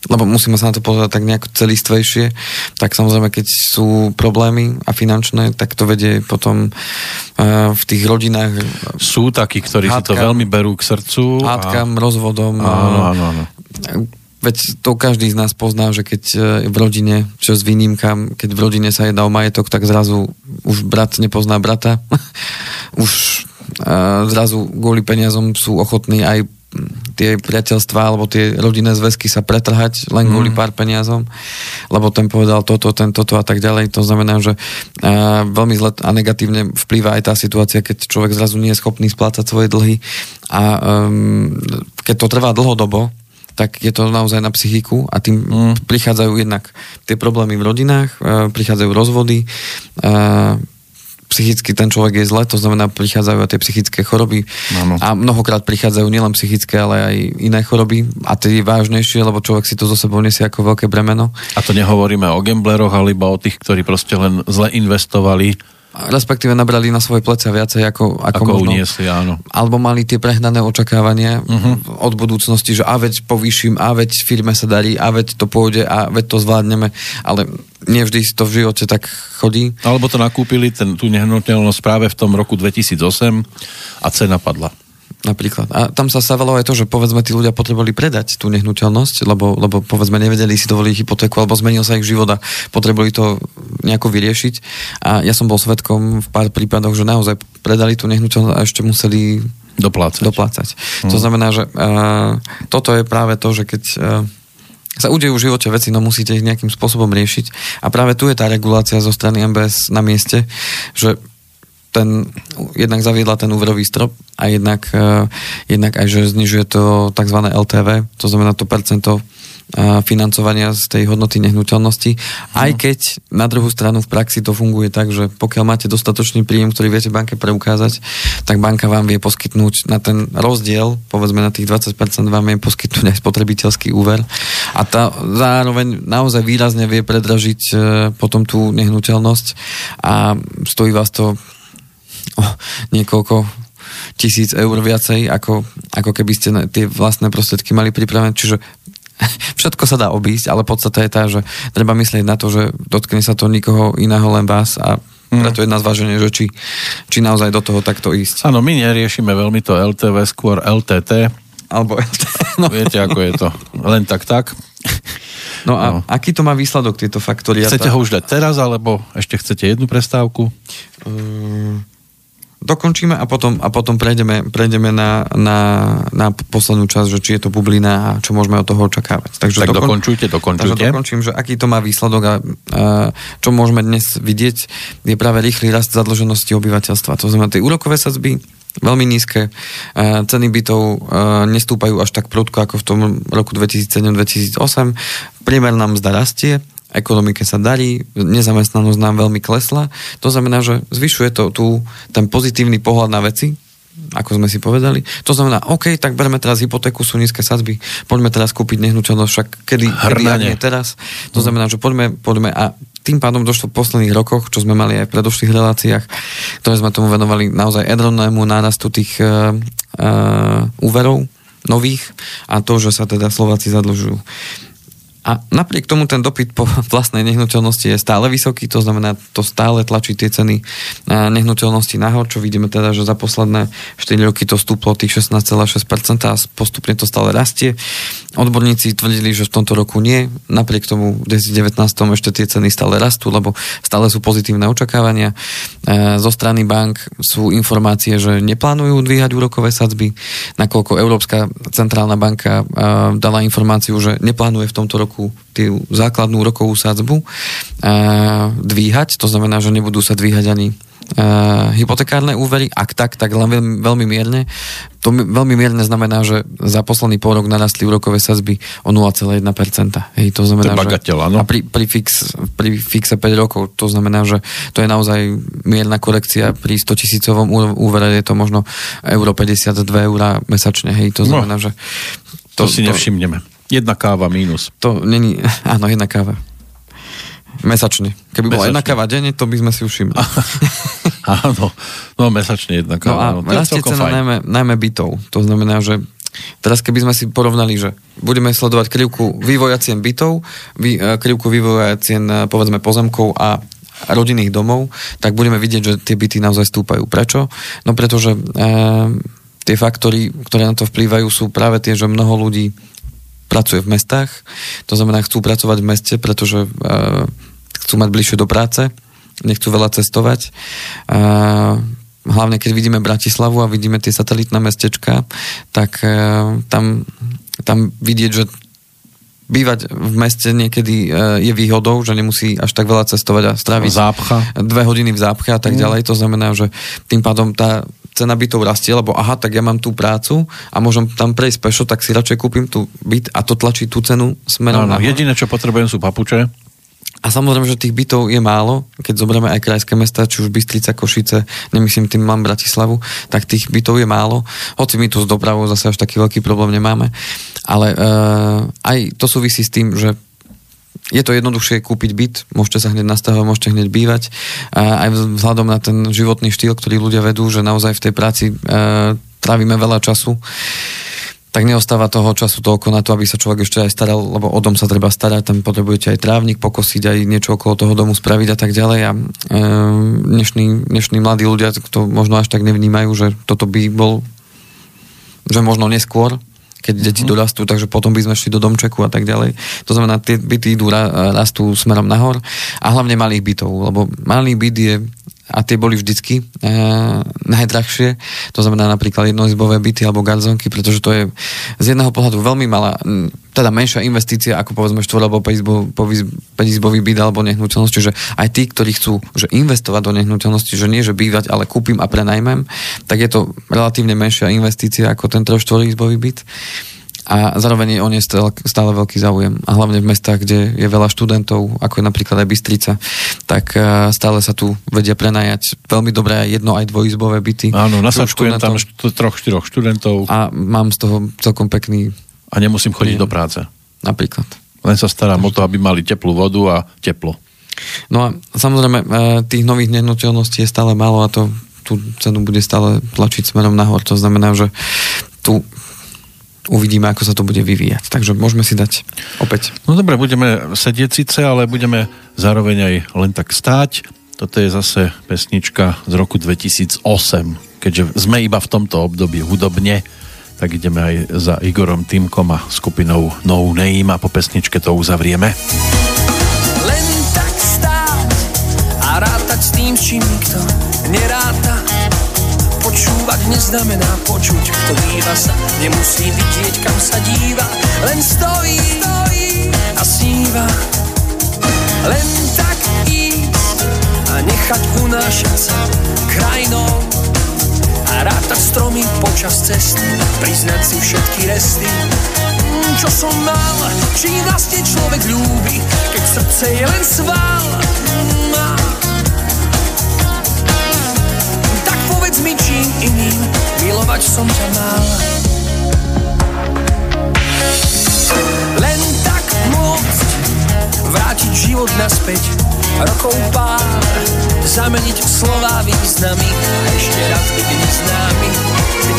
lebo musíme sa na to pozerať tak nejako celistvejšie, tak samozrejme, keď sú problémy a finančné, tak to vedie potom v tých rodinách Sú takí, ktorí si to Hádkam. veľmi berú k srdcu. hádkam, rozvodom. a- Áno, áno, áno. Veď to každý z nás pozná, že keď e, v rodine, čo s výnimkám, keď v rodine sa jedná o majetok, tak zrazu už brat nepozná brata. už uh, zrazu kvôli peniazom sú ochotní aj tie priateľstvá alebo tie rodinné zväzky sa pretrhať len kvôli pár peniazom, lebo ten povedal toto, ten toto a tak ďalej. To znamená, že uh, veľmi zle a negatívne vplýva aj tá situácia, keď človek zrazu nie je schopný splácať svoje dlhy a um, keď to trvá dlhodobo, tak je to naozaj na psychiku a tým mm. prichádzajú jednak tie problémy v rodinách, e, prichádzajú rozvody, e, psychicky ten človek je zle, to znamená prichádzajú aj tie psychické choroby Áno. a mnohokrát prichádzajú nielen psychické, ale aj iné choroby a tie vážnejšie, lebo človek si to zo sebou nesie ako veľké bremeno. A to nehovoríme o gambleroch, ale iba o tých, ktorí proste len zle investovali, Respektíve nabrali na svoje plecia viacej ako, ako, ako možno uniesli, áno. alebo mali tie prehnané očakávania uh-huh. od budúcnosti, že a veď povýšim, a veď firme sa darí, a veď to pôjde, a veď to zvládneme, ale nevždy to v živote tak chodí. Alebo to nakúpili ten, tú nehnuteľnosť práve v tom roku 2008 a cena padla. Napríklad. A tam sa stávalo aj to, že povedzme tí ľudia potrebovali predať tú nehnuteľnosť, lebo, lebo povedzme nevedeli si dovoliť hypotéku, alebo zmenil sa ich život a potrebovali to nejako vyriešiť. A ja som bol svetkom v pár prípadoch, že naozaj predali tú nehnuteľnosť a ešte museli Doplácať. doplácať. To znamená, že uh, toto je práve to, že keď uh, sa udejú v živote veci, no musíte ich nejakým spôsobom riešiť. A práve tu je tá regulácia zo strany MBS na mieste, že ten, jednak zaviedla ten úverový strop a jednak, uh, jednak aj, že znižuje to tzv. LTV, to znamená to percento financovania z tej hodnoty nehnuteľnosti. Aj keď na druhú stranu v praxi to funguje tak, že pokiaľ máte dostatočný príjem, ktorý viete banke preukázať, tak banka vám vie poskytnúť na ten rozdiel, povedzme na tých 20% vám vie poskytnúť aj spotrebiteľský úver. A tá zároveň naozaj výrazne vie predražiť e, potom tú nehnuteľnosť a stojí vás to o niekoľko tisíc eur viacej, ako, ako keby ste tie vlastné prostriedky mali pripravené. Čiže všetko sa dá obísť, ale podstata je tá, že treba myslieť na to, že dotkne sa to nikoho iného, len vás a Mm. Preto je na zváženie, že či, či naozaj do toho takto ísť. Áno, my neriešime veľmi to LTV, skôr LTT. Alebo LTT. No. Viete, ako je to. Len tak, tak. No a no. aký to má výsledok, tieto faktory? Chcete ho už dať teraz, alebo ešte chcete jednu prestávku? Um, dokončíme a potom, a potom prejdeme, prejdeme na, na, na poslednú časť, že či je to bublina a čo môžeme od toho očakávať. Takže tak dokon, dokončujte, dokončujte. Takže dokončím, že aký to má výsledok a, a čo môžeme dnes vidieť, je práve rýchly rast zadlženosti obyvateľstva. To znamená, tie úrokové sadzby veľmi nízke. Ceny bytov nestúpajú až tak prudko ako v tom roku 2007-2008. Priemerná mzda rastie, ekonomike sa darí, nezamestnanosť nám veľmi klesla. To znamená, že zvyšuje to tu ten pozitívny pohľad na veci, ako sme si povedali. To znamená, OK, tak bereme teraz hypotéku, sú nízke sadzby, poďme teraz kúpiť nehnuteľnosť, však kedy, kedy nie teraz. To znamená, že poďme, poďme a tým pádom došlo v posledných rokoch, čo sme mali aj v predošlých reláciách, ktoré sme tomu venovali naozaj enormnému nárastu tých uh, uh, úverov nových a to, že sa teda Slováci zadlžujú. A napriek tomu ten dopyt po vlastnej nehnuteľnosti je stále vysoký, to znamená, to stále tlačí tie ceny nehnuteľnosti nahor, čo vidíme teda, že za posledné 4 roky to stúplo tých 16,6% a postupne to stále rastie. Odborníci tvrdili, že v tomto roku nie, napriek tomu v 2019 ešte tie ceny stále rastú, lebo stále sú pozitívne očakávania. Zo strany bank sú informácie, že neplánujú dvíhať úrokové sadzby, nakoľko Európska centrálna banka dala informáciu, že neplánuje v tomto roku roku tú základnú rokovú sadzbu uh, dvíhať, to znamená, že nebudú sa dvíhať ani uh, hypotekárne úvery, ak tak, tak len veľmi, veľmi mierne. To veľmi mierne znamená, že za posledný pol rok narastli úrokové sazby o 0,1%. Hej, to znamená, to bagateľ, že, a pri, pri, fix, pri fixe 5 rokov, to znamená, že to je naozaj mierna korekcia pri 100 tisícovom úvere je to možno euro 52 eur mesačne. Hej, to no. znamená, no, že to, to si nevšimneme. Jedna káva mínus. To není, áno, jedna káva. Mesačne. Keby bola jedna káva denne, to by sme si všimli. áno, no mesačne jedna káva. No a no, rastie cena najmä, najmä bytov. To znamená, že teraz keby sme si porovnali, že budeme sledovať krivku vývoja cien bytov, vý, e, krivku vývoja cien e, povedzme pozemkov a rodinných domov, tak budeme vidieť, že tie byty naozaj stúpajú. Prečo? No pretože e, tie faktory, ktoré na to vplývajú, sú práve tie, že mnoho ľudí pracuje v mestách, to znamená, chcú pracovať v meste, pretože uh, chcú mať bližšie do práce, nechcú veľa cestovať. Uh, hlavne keď vidíme Bratislavu a vidíme tie satelitné mestečka, tak uh, tam, tam vidieť, že bývať v meste niekedy je výhodou, že nemusí až tak veľa cestovať a stráviť zápcha. dve hodiny v zápche a tak mm. ďalej. To znamená, že tým pádom tá cena bytov rastie, lebo aha, tak ja mám tú prácu a môžem tam prejsť pešo, tak si radšej kúpim tú byt a to tlačí tú cenu smerom no, no, Jediné, čo potrebujem, sú papuče. A samozrejme, že tých bytov je málo, keď zoberieme aj krajské mesta, či už Bystrica, Košice, nemyslím tým mám Bratislavu, tak tých bytov je málo. Hoci my tu s dopravou zase až taký veľký problém nemáme. Ale uh, aj to súvisí s tým, že je to jednoduchšie kúpiť byt, môžete sa hneď nastavovať, môžete hneď bývať. Aj vzhľadom na ten životný štýl, ktorý ľudia vedú, že naozaj v tej práci e, trávime veľa času, tak neostáva toho času toľko na to, aby sa človek ešte aj staral, lebo o dom sa treba starať, tam potrebujete aj trávnik pokosiť, aj niečo okolo toho domu spraviť a tak ďalej. A e, dnešní, dnešní mladí ľudia to možno až tak nevnímajú, že toto by bol že možno neskôr, keď deti uh-huh. dorastú, takže potom by sme šli do domčeku a tak ďalej. To znamená, tie byty idú, rastú smerom nahor a hlavne malých bytov, lebo malý byt je a tie boli vždycky e, najdrahšie, to znamená napríklad jednoizbové byty alebo garzonky, pretože to je z jedného pohľadu veľmi malá, teda menšia investícia ako povedzme štvor alebo 5-izbový byt alebo nehnuteľnosť, čiže aj tí, ktorí chcú že investovať do nehnuteľnosti, že nie, že bývať, ale kúpim a prenajmem, tak je to relatívne menšia investícia ako ten 3 izbový byt a zároveň je o ne stále, stále veľký záujem. A hlavne v mestách, kde je veľa študentov, ako je napríklad aj Bystrica, tak e, stále sa tu vedia prenajať veľmi dobré jedno aj dvojizbové byty. Áno, nasačkujem tam št- troch, štyroch študentov. A mám z toho celkom pekný... A nemusím chodiť do práce. Napríklad. Len sa starám o to, aby mali teplú vodu a teplo. No a samozrejme, e, tých nových nehnuteľností je stále málo a to tú cenu bude stále tlačiť smerom nahor. To znamená, že tu uvidíme, ako sa to bude vyvíjať. Takže môžeme si dať opäť. No dobre, budeme sedieť síce, ale budeme zároveň aj len tak stáť. Toto je zase pesnička z roku 2008. Keďže sme iba v tomto období hudobne, tak ideme aj za Igorom Týmkom a skupinou No Name a po pesničke to uzavrieme. Len tak stáť a rátať s tým, čím nikto neráta Počúvať neznamená počuť, kto díva sa, nemusí vidieť, kam sa díva, len stojí, stojí a sníva. Len tak ísť a nechať unášať sa krajinou a rátať stromy počas cesty, priznať si všetky resty. Mm, čo som mal, či vlastne človek ľúbi, keď srdce je len sval. Čím iným, milovať som ťa mal. Len tak môcť vrátiť život naspäť, rokov pár, zameniť slová významy a ešte raz byť neznámy,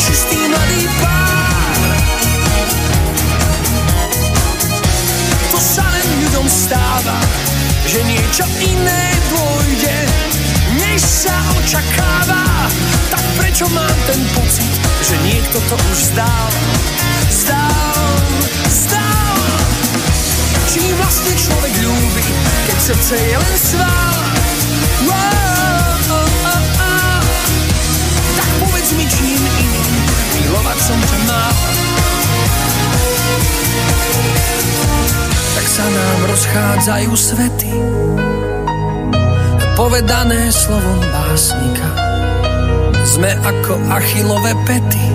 čistý mladý pár. To sa len ľuďom stáva, že niečo iné dôjde, než sa očakáva. Tak prečo mám ten pocit, že niekto to už zdal? Zdal, zdal. Čím vlastne človek ľúbi, keď srdce je len sval? Wow, oh, oh, oh. Tak povedz mi čím iným, milovať som ťa mal. Tak sa nám rozchádzajú svety, povedané slovom básnika. Sme ako achilové pety.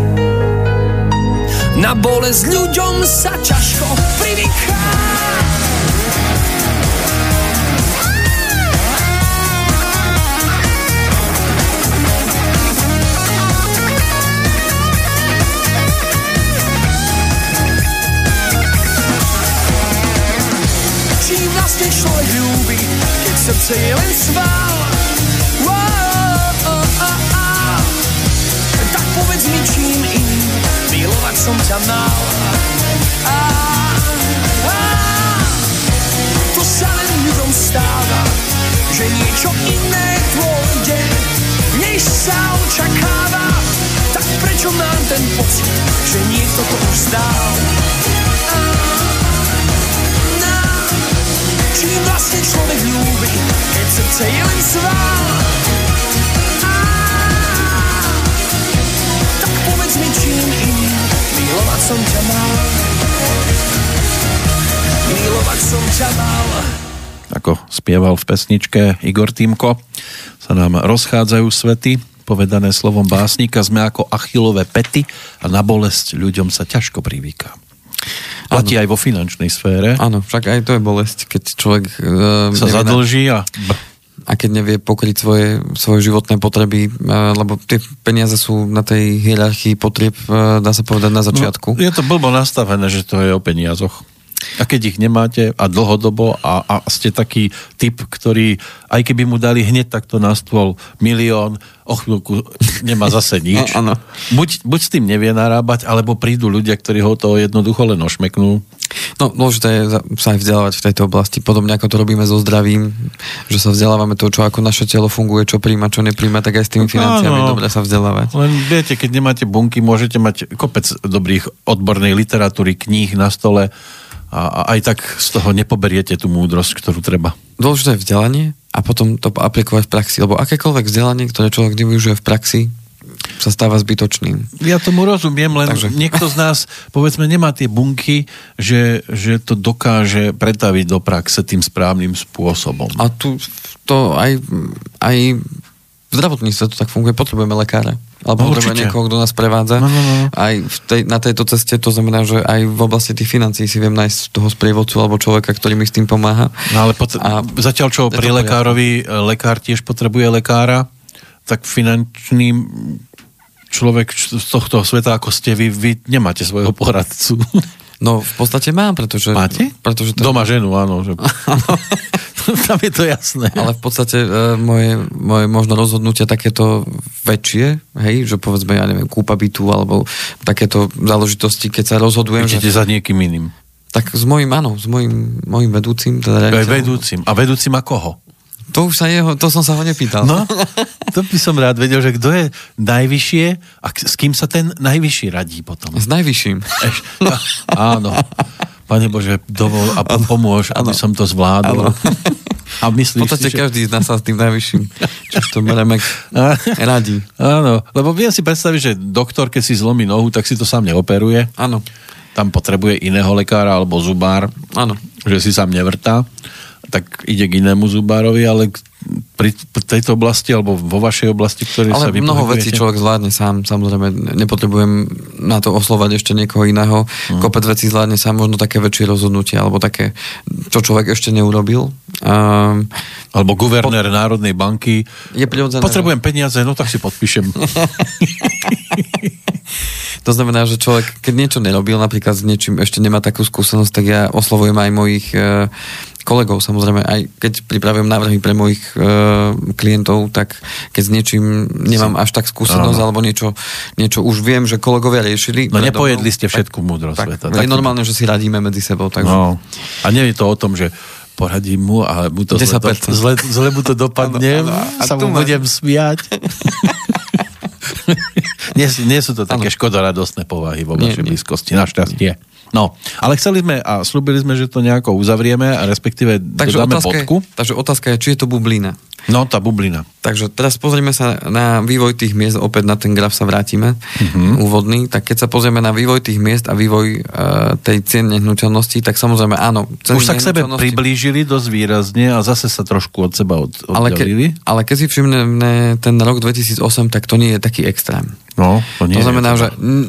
Na bolesť ľuďom sa ťažko privyká. Čím vlastne človek ľúbi, srdce je len sval. Som ťa mal. To sa len ľuďom stáva, že niečo iné dôjde, než sa očakáva. Tak prečo mám ten pocit, že niekto to už zdal? čím vlastne človek ľúbi, keď srdce je len sval. Tak povedz mi čím iným, milovať som ťa mal. Milovať som ťa mal. Ako spieval v pesničke Igor Týmko, sa nám rozchádzajú svety, povedané slovom básnika, sme ako achilové pety a na bolesť ľuďom sa ťažko privíka. Platí ano. aj vo finančnej sfére. Áno, však aj to je bolesť, keď človek... Uh, sa zadlží a... A keď nevie pokryť svoje, svoje životné potreby, uh, lebo tie peniaze sú na tej hierarchii potrieb, uh, dá sa povedať, na začiatku. No, je to blbo nastavené, že to je o peniazoch. A keď ich nemáte a dlhodobo a, a ste taký typ, ktorý aj keby mu dali hneď takto na stôl milión, o chvíľku nemá zase nič. No, buď, buď s tým nevie narábať, alebo prídu ľudia, ktorí ho to jednoducho len ošmeknú. No, dôležité je sa aj vzdelávať v tejto oblasti. Podobne ako to robíme so zdravím, že sa vzdelávame to, čo ako naše telo funguje, čo príjma, čo nepríjma, tak aj s tými financiami no, dobre sa vzdelávať. Len viete, keď nemáte bunky, môžete mať kopec dobrých odbornej literatúry, kníh na stole, a, a aj tak z toho nepoberiete tú múdrosť, ktorú treba. Dôležité je vzdelanie a potom to aplikovať v praxi. Lebo akékoľvek vzdelanie, ktoré človek nevyužije v praxi, sa stáva zbytočným. Ja tomu rozumiem, len Takže- niekto z nás, povedzme, nemá tie bunky, že, že to dokáže pretaviť do praxe tým správnym spôsobom. A tu to aj, aj v zdravotníctve to tak funguje, potrebujeme lekára. Alebo No, potrebujeme niekoho, kto nás prevádza. No, no, no. Aj v tej, na tejto ceste to znamená, že aj v oblasti tých financií si viem nájsť toho sprievodcu alebo človeka, ktorý mi s tým pomáha. No ale pot- A- zatiaľ, čo pri lekárovi, e, lekár tiež potrebuje lekára, tak finančný človek z tohto sveta, ako ste vy, vy nemáte svojho poradcu. No v podstate mám, pretože... Máte? Pretože to, Doma ženu, áno. Že... Tam je to jasné. Ale v podstate e, moje, moje možno rozhodnutia takéto väčšie, hej, že povedzme, ja neviem, kúpa bytu alebo takéto záležitosti, keď sa rozhodujem, Idete že, za niekým iným. tak s mojím, áno, s mojím, mojím vedúcim, teda vedúcim. A vedúcim a koho? To už sa jeho, to som sa ho nepýtal. No, to by som rád vedel, že kto je najvyššie a s kým sa ten najvyšší radí potom. S najvyšším. Eš, áno. Pane Bože, dovol a po- pomôž, aby Áno. som to zvládol. Áno. A V myslíš podstate si, že... každý z nás sa s tým najvyšším, čo to Meremek radí. Áno, lebo viem si predstaviť, že doktor, keď si zlomí nohu, tak si to sám neoperuje. Áno, Tam potrebuje iného lekára alebo zubár, áno. že si sám nevrtá. Tak ide k inému zubárovi, ale pri tejto oblasti alebo vo vašej oblasti, ktorej sa Ale vy mnoho vecí človek zvládne sám, samozrejme, nepotrebujem na to oslovať ešte niekoho iného. Mhm. Kopec vecí zvládne sám, možno také väčšie rozhodnutia, alebo také, čo človek ešte neurobil. Um, Alebo guvernér Národnej banky. je prirodzené, Potrebujem peniaze, no tak si podpíšem. To znamená, že človek, keď niečo nerobil, napríklad s niečím ešte nemá takú skúsenosť, tak ja oslovujem aj mojich e, kolegov, samozrejme, aj keď pripravujem návrhy pre mojich e, klientov, tak keď s niečím nemám až tak skúsenosť, alebo niečo, niečo už viem, že kolegovia riešili. No nepojedli ste všetku múdrosť tak, sveta. tak, je normálne, že si radíme medzi sebou. Takže... No. A nie je to o tom, že poradím mu a mu to zle, 10%. zle, zle mu to dopadne, Áno, áno. A sa mu budem smiať. nie, nie sú to také škodoradostné povahy vo vašej nie. blízkosti, našťastie. No, ale chceli sme a slúbili sme, že to nejako uzavrieme a respektíve Takže dodáme otázka, je, bodku. takže otázka je, či je to bublina. No, tá bublina. Takže teraz pozrieme sa na vývoj tých miest, opäť na ten graf sa vrátime, uh-huh. úvodný, tak keď sa pozrieme na vývoj tých miest a vývoj uh, tej cien nehnuteľností, tak samozrejme áno. Už sa k sebe priblížili dosť výrazne a zase sa trošku od seba od, ale, ke, oddelili. ale keď si všimneme ten rok 2008, tak to nie je taký extrém. No, to nie to je znamená, teda. že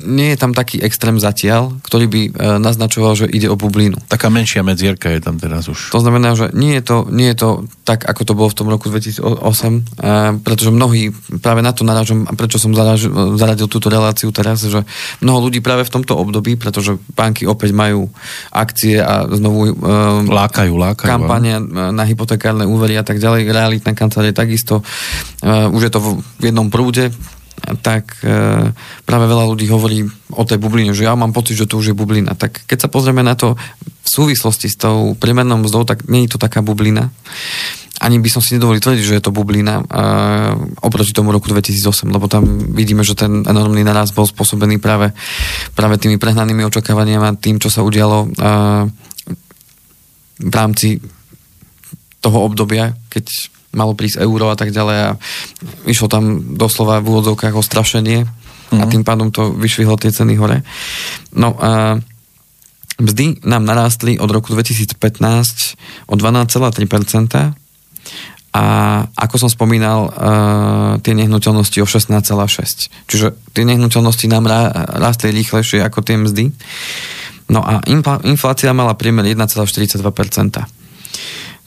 nie je tam taký extrém zatiaľ, ktorý by e, naznačoval, že ide o bublinu. Taká menšia medzierka je tam teraz už. To znamená, že nie je to, nie je to tak, ako to bolo v tom roku 2008, e, pretože mnohí, práve na to narážam, prečo som zaraž, zaradil túto reláciu teraz, že mnoho ľudí práve v tomto období, pretože banky opäť majú akcie a znovu e, Lákajú, lákajú. kampania na hypotekárne úvery a tak ďalej, realitná kancelária takisto, uh, už je to v jednom prúde, tak uh, práve veľa ľudí hovorí o tej bubline, že ja mám pocit, že to už je bublina. Tak keď sa pozrieme na to v súvislosti s tou priemernou mzdou, tak nie je to taká bublina. Ani by som si nedovolil tvrdiť, že je to bublina uh, oproti tomu roku 2008, lebo tam vidíme, že ten enormný naraz bol spôsobený práve, práve tými prehnanými očakávaniami a tým, čo sa udialo uh, v rámci toho obdobia, keď malo prísť euro a tak ďalej a išlo tam doslova v úvodzovkách o strašenie a tým pádom to vyšvihlo tie ceny hore. No a mzdy nám narástli od roku 2015 o 12,3% a ako som spomínal, uh, tie nehnuteľnosti o 16,6. Čiže tie nehnuteľnosti nám rá, rástli rýchlejšie ako tie mzdy. No a inflácia mala priemer 1,42%.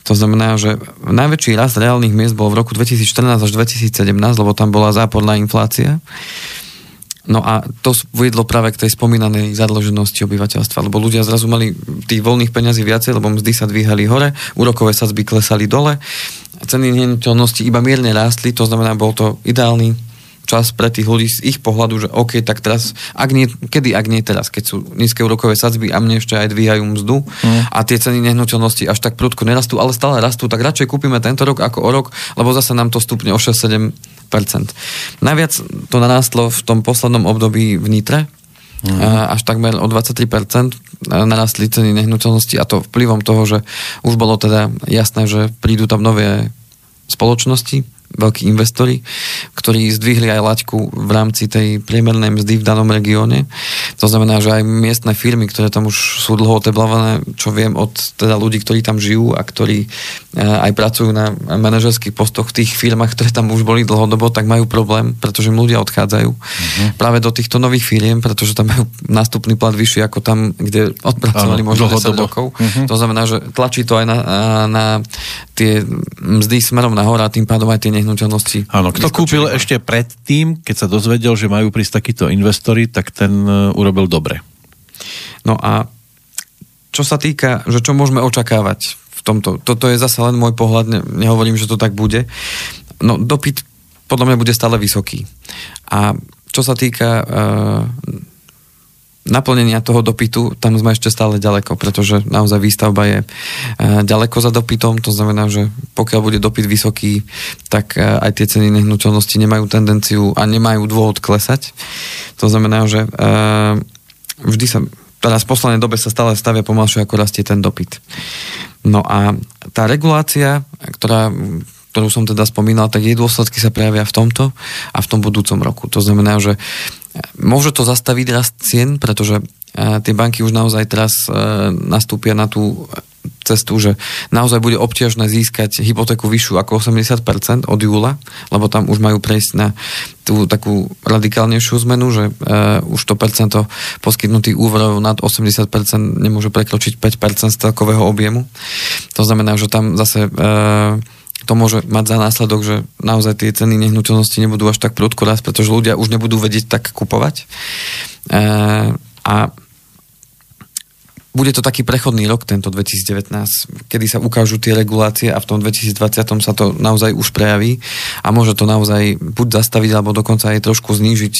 To znamená, že najväčší rast reálnych miest bol v roku 2014 až 2017, lebo tam bola záporná inflácia. No a to viedlo práve k tej spomínanej zadlženosti obyvateľstva, lebo ľudia zrazu mali tých voľných peňazí viacej, lebo mzdy sa dvíhali hore, úrokové sadzby klesali dole, ceny nehnuteľnosti iba mierne rástli, to znamená, bol to ideálny čas pre tých ľudí z ich pohľadu, že OK, tak teraz, ak nie, kedy, ak nie teraz, keď sú nízke úrokové sadzby a mne ešte aj dvíhajú mzdu mm. a tie ceny nehnuteľnosti až tak prudko nerastú, ale stále rastú, tak radšej kúpime tento rok ako o rok, lebo zase nám to stupne o 6-7%. Najviac to narástlo v tom poslednom období v Nitre, Mm. až takmer o 23% narastli ceny nehnuteľnosti a to vplyvom toho, že už bolo teda jasné, že prídu tam nové spoločnosti, veľkí investori, ktorí zdvihli aj laťku v rámci tej priemernej mzdy v danom regióne. To znamená, že aj miestne firmy, ktoré tam už sú dlho oteblované, čo viem od teda ľudí, ktorí tam žijú a ktorí eh, aj pracujú na manažerských postoch v tých firmách, ktoré tam už boli dlhodobo, tak majú problém, pretože im ľudia odchádzajú uh-huh. práve do týchto nových firiem, pretože tam majú nástupný plat vyšší ako tam, kde odpracovali možno 10 rokov. Uh-huh. To znamená, že tlačí to aj na, na tie mzdy smerom nahor a tým pádom aj tie nehnuteľnosti. Áno, kto kúpil ešte predtým, keď sa dozvedel, že majú prísť takíto investori, tak ten e, urobil dobre. No a čo sa týka, že čo môžeme očakávať v tomto, toto je zase len môj pohľad, ne, nehovorím, že to tak bude. No dopyt podľa mňa bude stále vysoký. A čo sa týka uh, naplnenia toho dopytu, tam sme ešte stále ďaleko, pretože naozaj výstavba je e, ďaleko za dopytom, to znamená, že pokiaľ bude dopyt vysoký, tak e, aj tie ceny nehnuteľnosti nemajú tendenciu a nemajú dôvod klesať. To znamená, že e, vždy sa, teraz v poslednej dobe sa stále stavia pomalšie, ako rastie ten dopyt. No a tá regulácia, ktorá ktorú som teda spomínal, tak jej dôsledky sa prejavia v tomto a v tom budúcom roku. To znamená, že Môže to zastaviť rast cien, pretože e, tie banky už naozaj teraz e, nastúpia na tú cestu, že naozaj bude obťažné získať hypotéku vyššiu ako 80% od júla, lebo tam už majú prejsť na tú takú radikálnejšiu zmenu, že uh, už to percento poskytnutých úverov nad 80% nemôže prekročiť 5% z celkového objemu. To znamená, že tam zase uh, to môže mať za následok, že naozaj tie ceny nehnuteľnosti nebudú až tak prudko rásť, pretože ľudia už nebudú vedieť tak kupovať. E, a bude to taký prechodný rok, tento 2019, kedy sa ukážu tie regulácie a v tom 2020 sa to naozaj už prejaví a môže to naozaj buď zastaviť, alebo dokonca aj trošku znížiť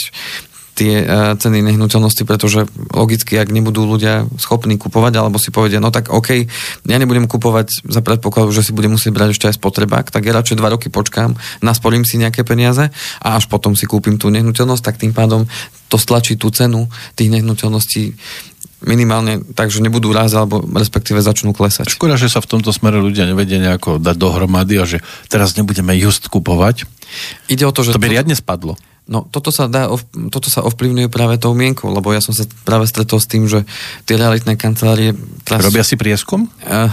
tie uh, ceny nehnuteľnosti, pretože logicky, ak nebudú ľudia schopní kupovať, alebo si povedia, no tak OK, ja nebudem kupovať za predpokladu, že si budem musieť brať ešte aj spotrebák, tak ja radšej dva roky počkám, nasporím si nejaké peniaze a až potom si kúpim tú nehnuteľnosť, tak tým pádom to stlačí tú cenu tých nehnuteľností minimálne tak, že nebudú rásť alebo respektíve začnú klesať. Škoda, že sa v tomto smere ľudia nevedia nejako dať dohromady a že teraz nebudeme just kupovať. Ide o to, že... To by riadne spadlo. No toto sa, dá, toto sa ovplyvňuje práve tou mienkou, lebo ja som sa práve stretol s tým, že tie realitné kancelárie... Teraz, robia si prieskum? Uh,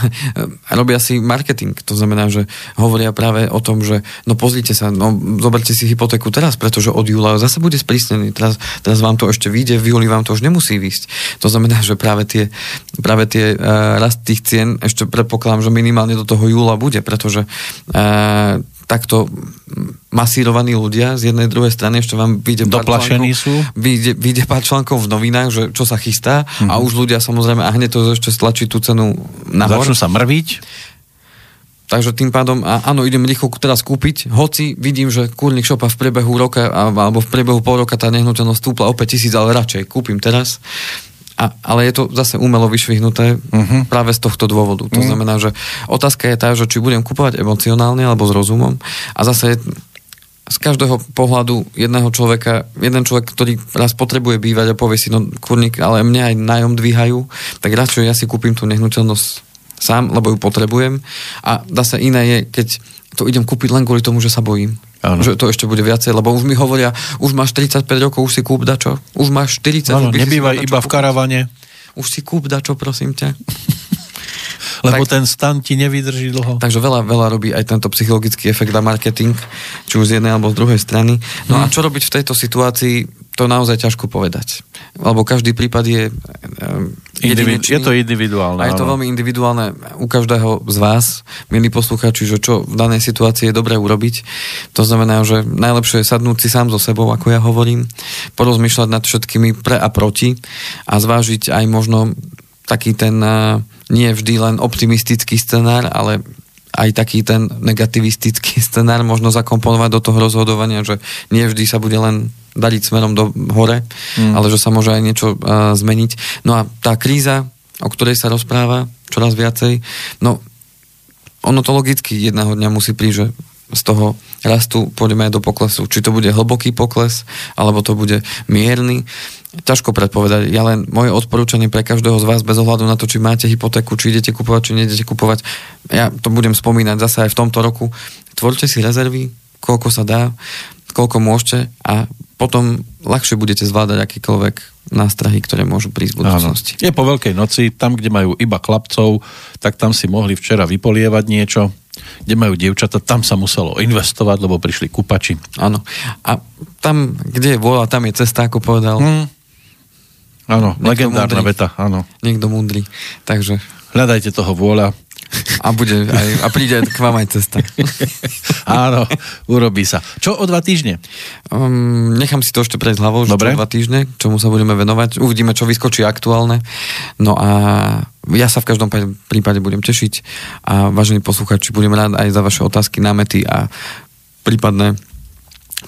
robia si marketing, to znamená, že hovoria práve o tom, že no pozrite sa, no zoberte si hypotéku teraz, pretože od júla zase bude sprísnený, teraz, teraz vám to ešte vyjde, v júli vám to už nemusí výsť. To znamená, že práve tie, práve tie uh, rast tých cien ešte predpokladám, že minimálne do toho júla bude, pretože uh, takto masírovaní ľudia z jednej druhej strany, ešte vám vyjde článkov, sú. Vyjde, vyjde pár článkov v novinách, že čo sa chystá mm-hmm. a mhm. už ľudia samozrejme a hneď to ešte stlačí tú cenu nahor. Začnú sa mrviť. Takže tým pádom, a áno, idem rýchlo teraz kúpiť, hoci vidím, že kurník šopa v priebehu roka alebo v priebehu pol roka tá nehnuteľnosť stúpla o 5000, ale radšej kúpim teraz a, ale je to zase umelo vyšvihnuté uh-huh. práve z tohto dôvodu. To uh-huh. znamená, že otázka je tá, že či budem kupovať emocionálne alebo s rozumom a zase z každého pohľadu jedného človeka, jeden človek, ktorý raz potrebuje bývať a povie si, no kurník, ale mne aj nájom dvíhajú, tak radšej ja si kúpim tú nehnuteľnosť sám, lebo ju potrebujem. A zase iné je, keď to idem kúpiť len kvôli tomu, že sa bojím. Ano. Že to ešte bude viacej, lebo už mi hovoria, už máš 35 rokov, už si kúp dačo. Už máš 40 rokov. nebývaj iba v karavane. Už si kúp dačo, prosím ťa. Lebo tak, ten stan ti nevydrží dlho. Takže veľa, veľa robí aj tento psychologický efekt a marketing, či už z jednej alebo z druhej strany. No hmm. a čo robiť v tejto situácii? To naozaj ťažko povedať. Lebo každý prípad je Individu- Je to individuálne. A je to veľmi individuálne u každého z vás, milí posluchači, že čo v danej situácii je dobré urobiť. To znamená, že najlepšie je sadnúť si sám so sebou, ako ja hovorím, porozmýšľať nad všetkými pre a proti a zvážiť aj možno taký ten nie vždy len optimistický scenár, ale aj taký ten negativistický scenár možno zakomponovať do toho rozhodovania, že nie vždy sa bude len dariť smerom do hore, mm. ale že sa môže aj niečo uh, zmeniť. No a tá kríza, o ktorej sa rozpráva čoraz viacej, no ono to logicky jedného dňa musí prísť, že z toho rastu pôjdeme aj do poklesu. Či to bude hlboký pokles, alebo to bude mierny. Ťažko predpovedať. Ja len moje odporúčanie pre každého z vás, bez ohľadu na to, či máte hypotéku, či idete kupovať, či neidete kupovať, ja to budem spomínať zase aj v tomto roku. Tvorte si rezervy, koľko sa dá, koľko môžete a potom ľahšie budete zvládať akýkoľvek nástrahy, ktoré môžu prísť v budúcnosti. Áno. Je po Veľkej noci, tam, kde majú iba chlapcov, tak tam si mohli včera vypolievať niečo, kde majú dievčata, tam sa muselo investovať, lebo prišli kupači. Áno. A tam, kde je vôľa, tam je cesta, ako povedal. Hmm. Áno, legendárna múdry. veta, áno. Niekto múdry. Takže... Hľadajte toho vôľa, a, bude aj, a príde k vám aj cesta. Áno, urobí sa. Čo o dva týždne? Um, nechám si to ešte prejsť hlavou, že Dobre. čo o dva týždne, čomu sa budeme venovať. Uvidíme, čo vyskočí aktuálne. No a ja sa v každom prípade budem tešiť a vážení posluchači, budem rád aj za vaše otázky, námety a prípadné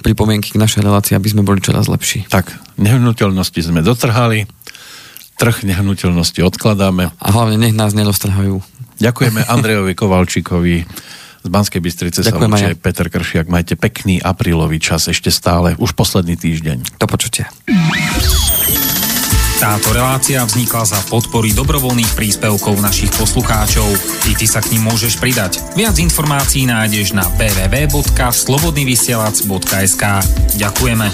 pripomienky k našej relácii, aby sme boli čoraz lepší. Tak, nehnuteľnosti sme dotrhali, trh nehnuteľnosti odkladáme. A hlavne nech nás neroztrhajú. Ďakujeme Andrejovi Kovalčíkovi z Banskej Bystrice sa učí Peter Kršiak. Majte pekný aprílový čas ešte stále, už posledný týždeň. Do počutia. Táto relácia vznikla za podpory dobrovoľných príspevkov našich poslucháčov. I ty sa k ním môžeš pridať. Viac informácií nájdeš na www.slobodnyvysielac.sk Ďakujeme.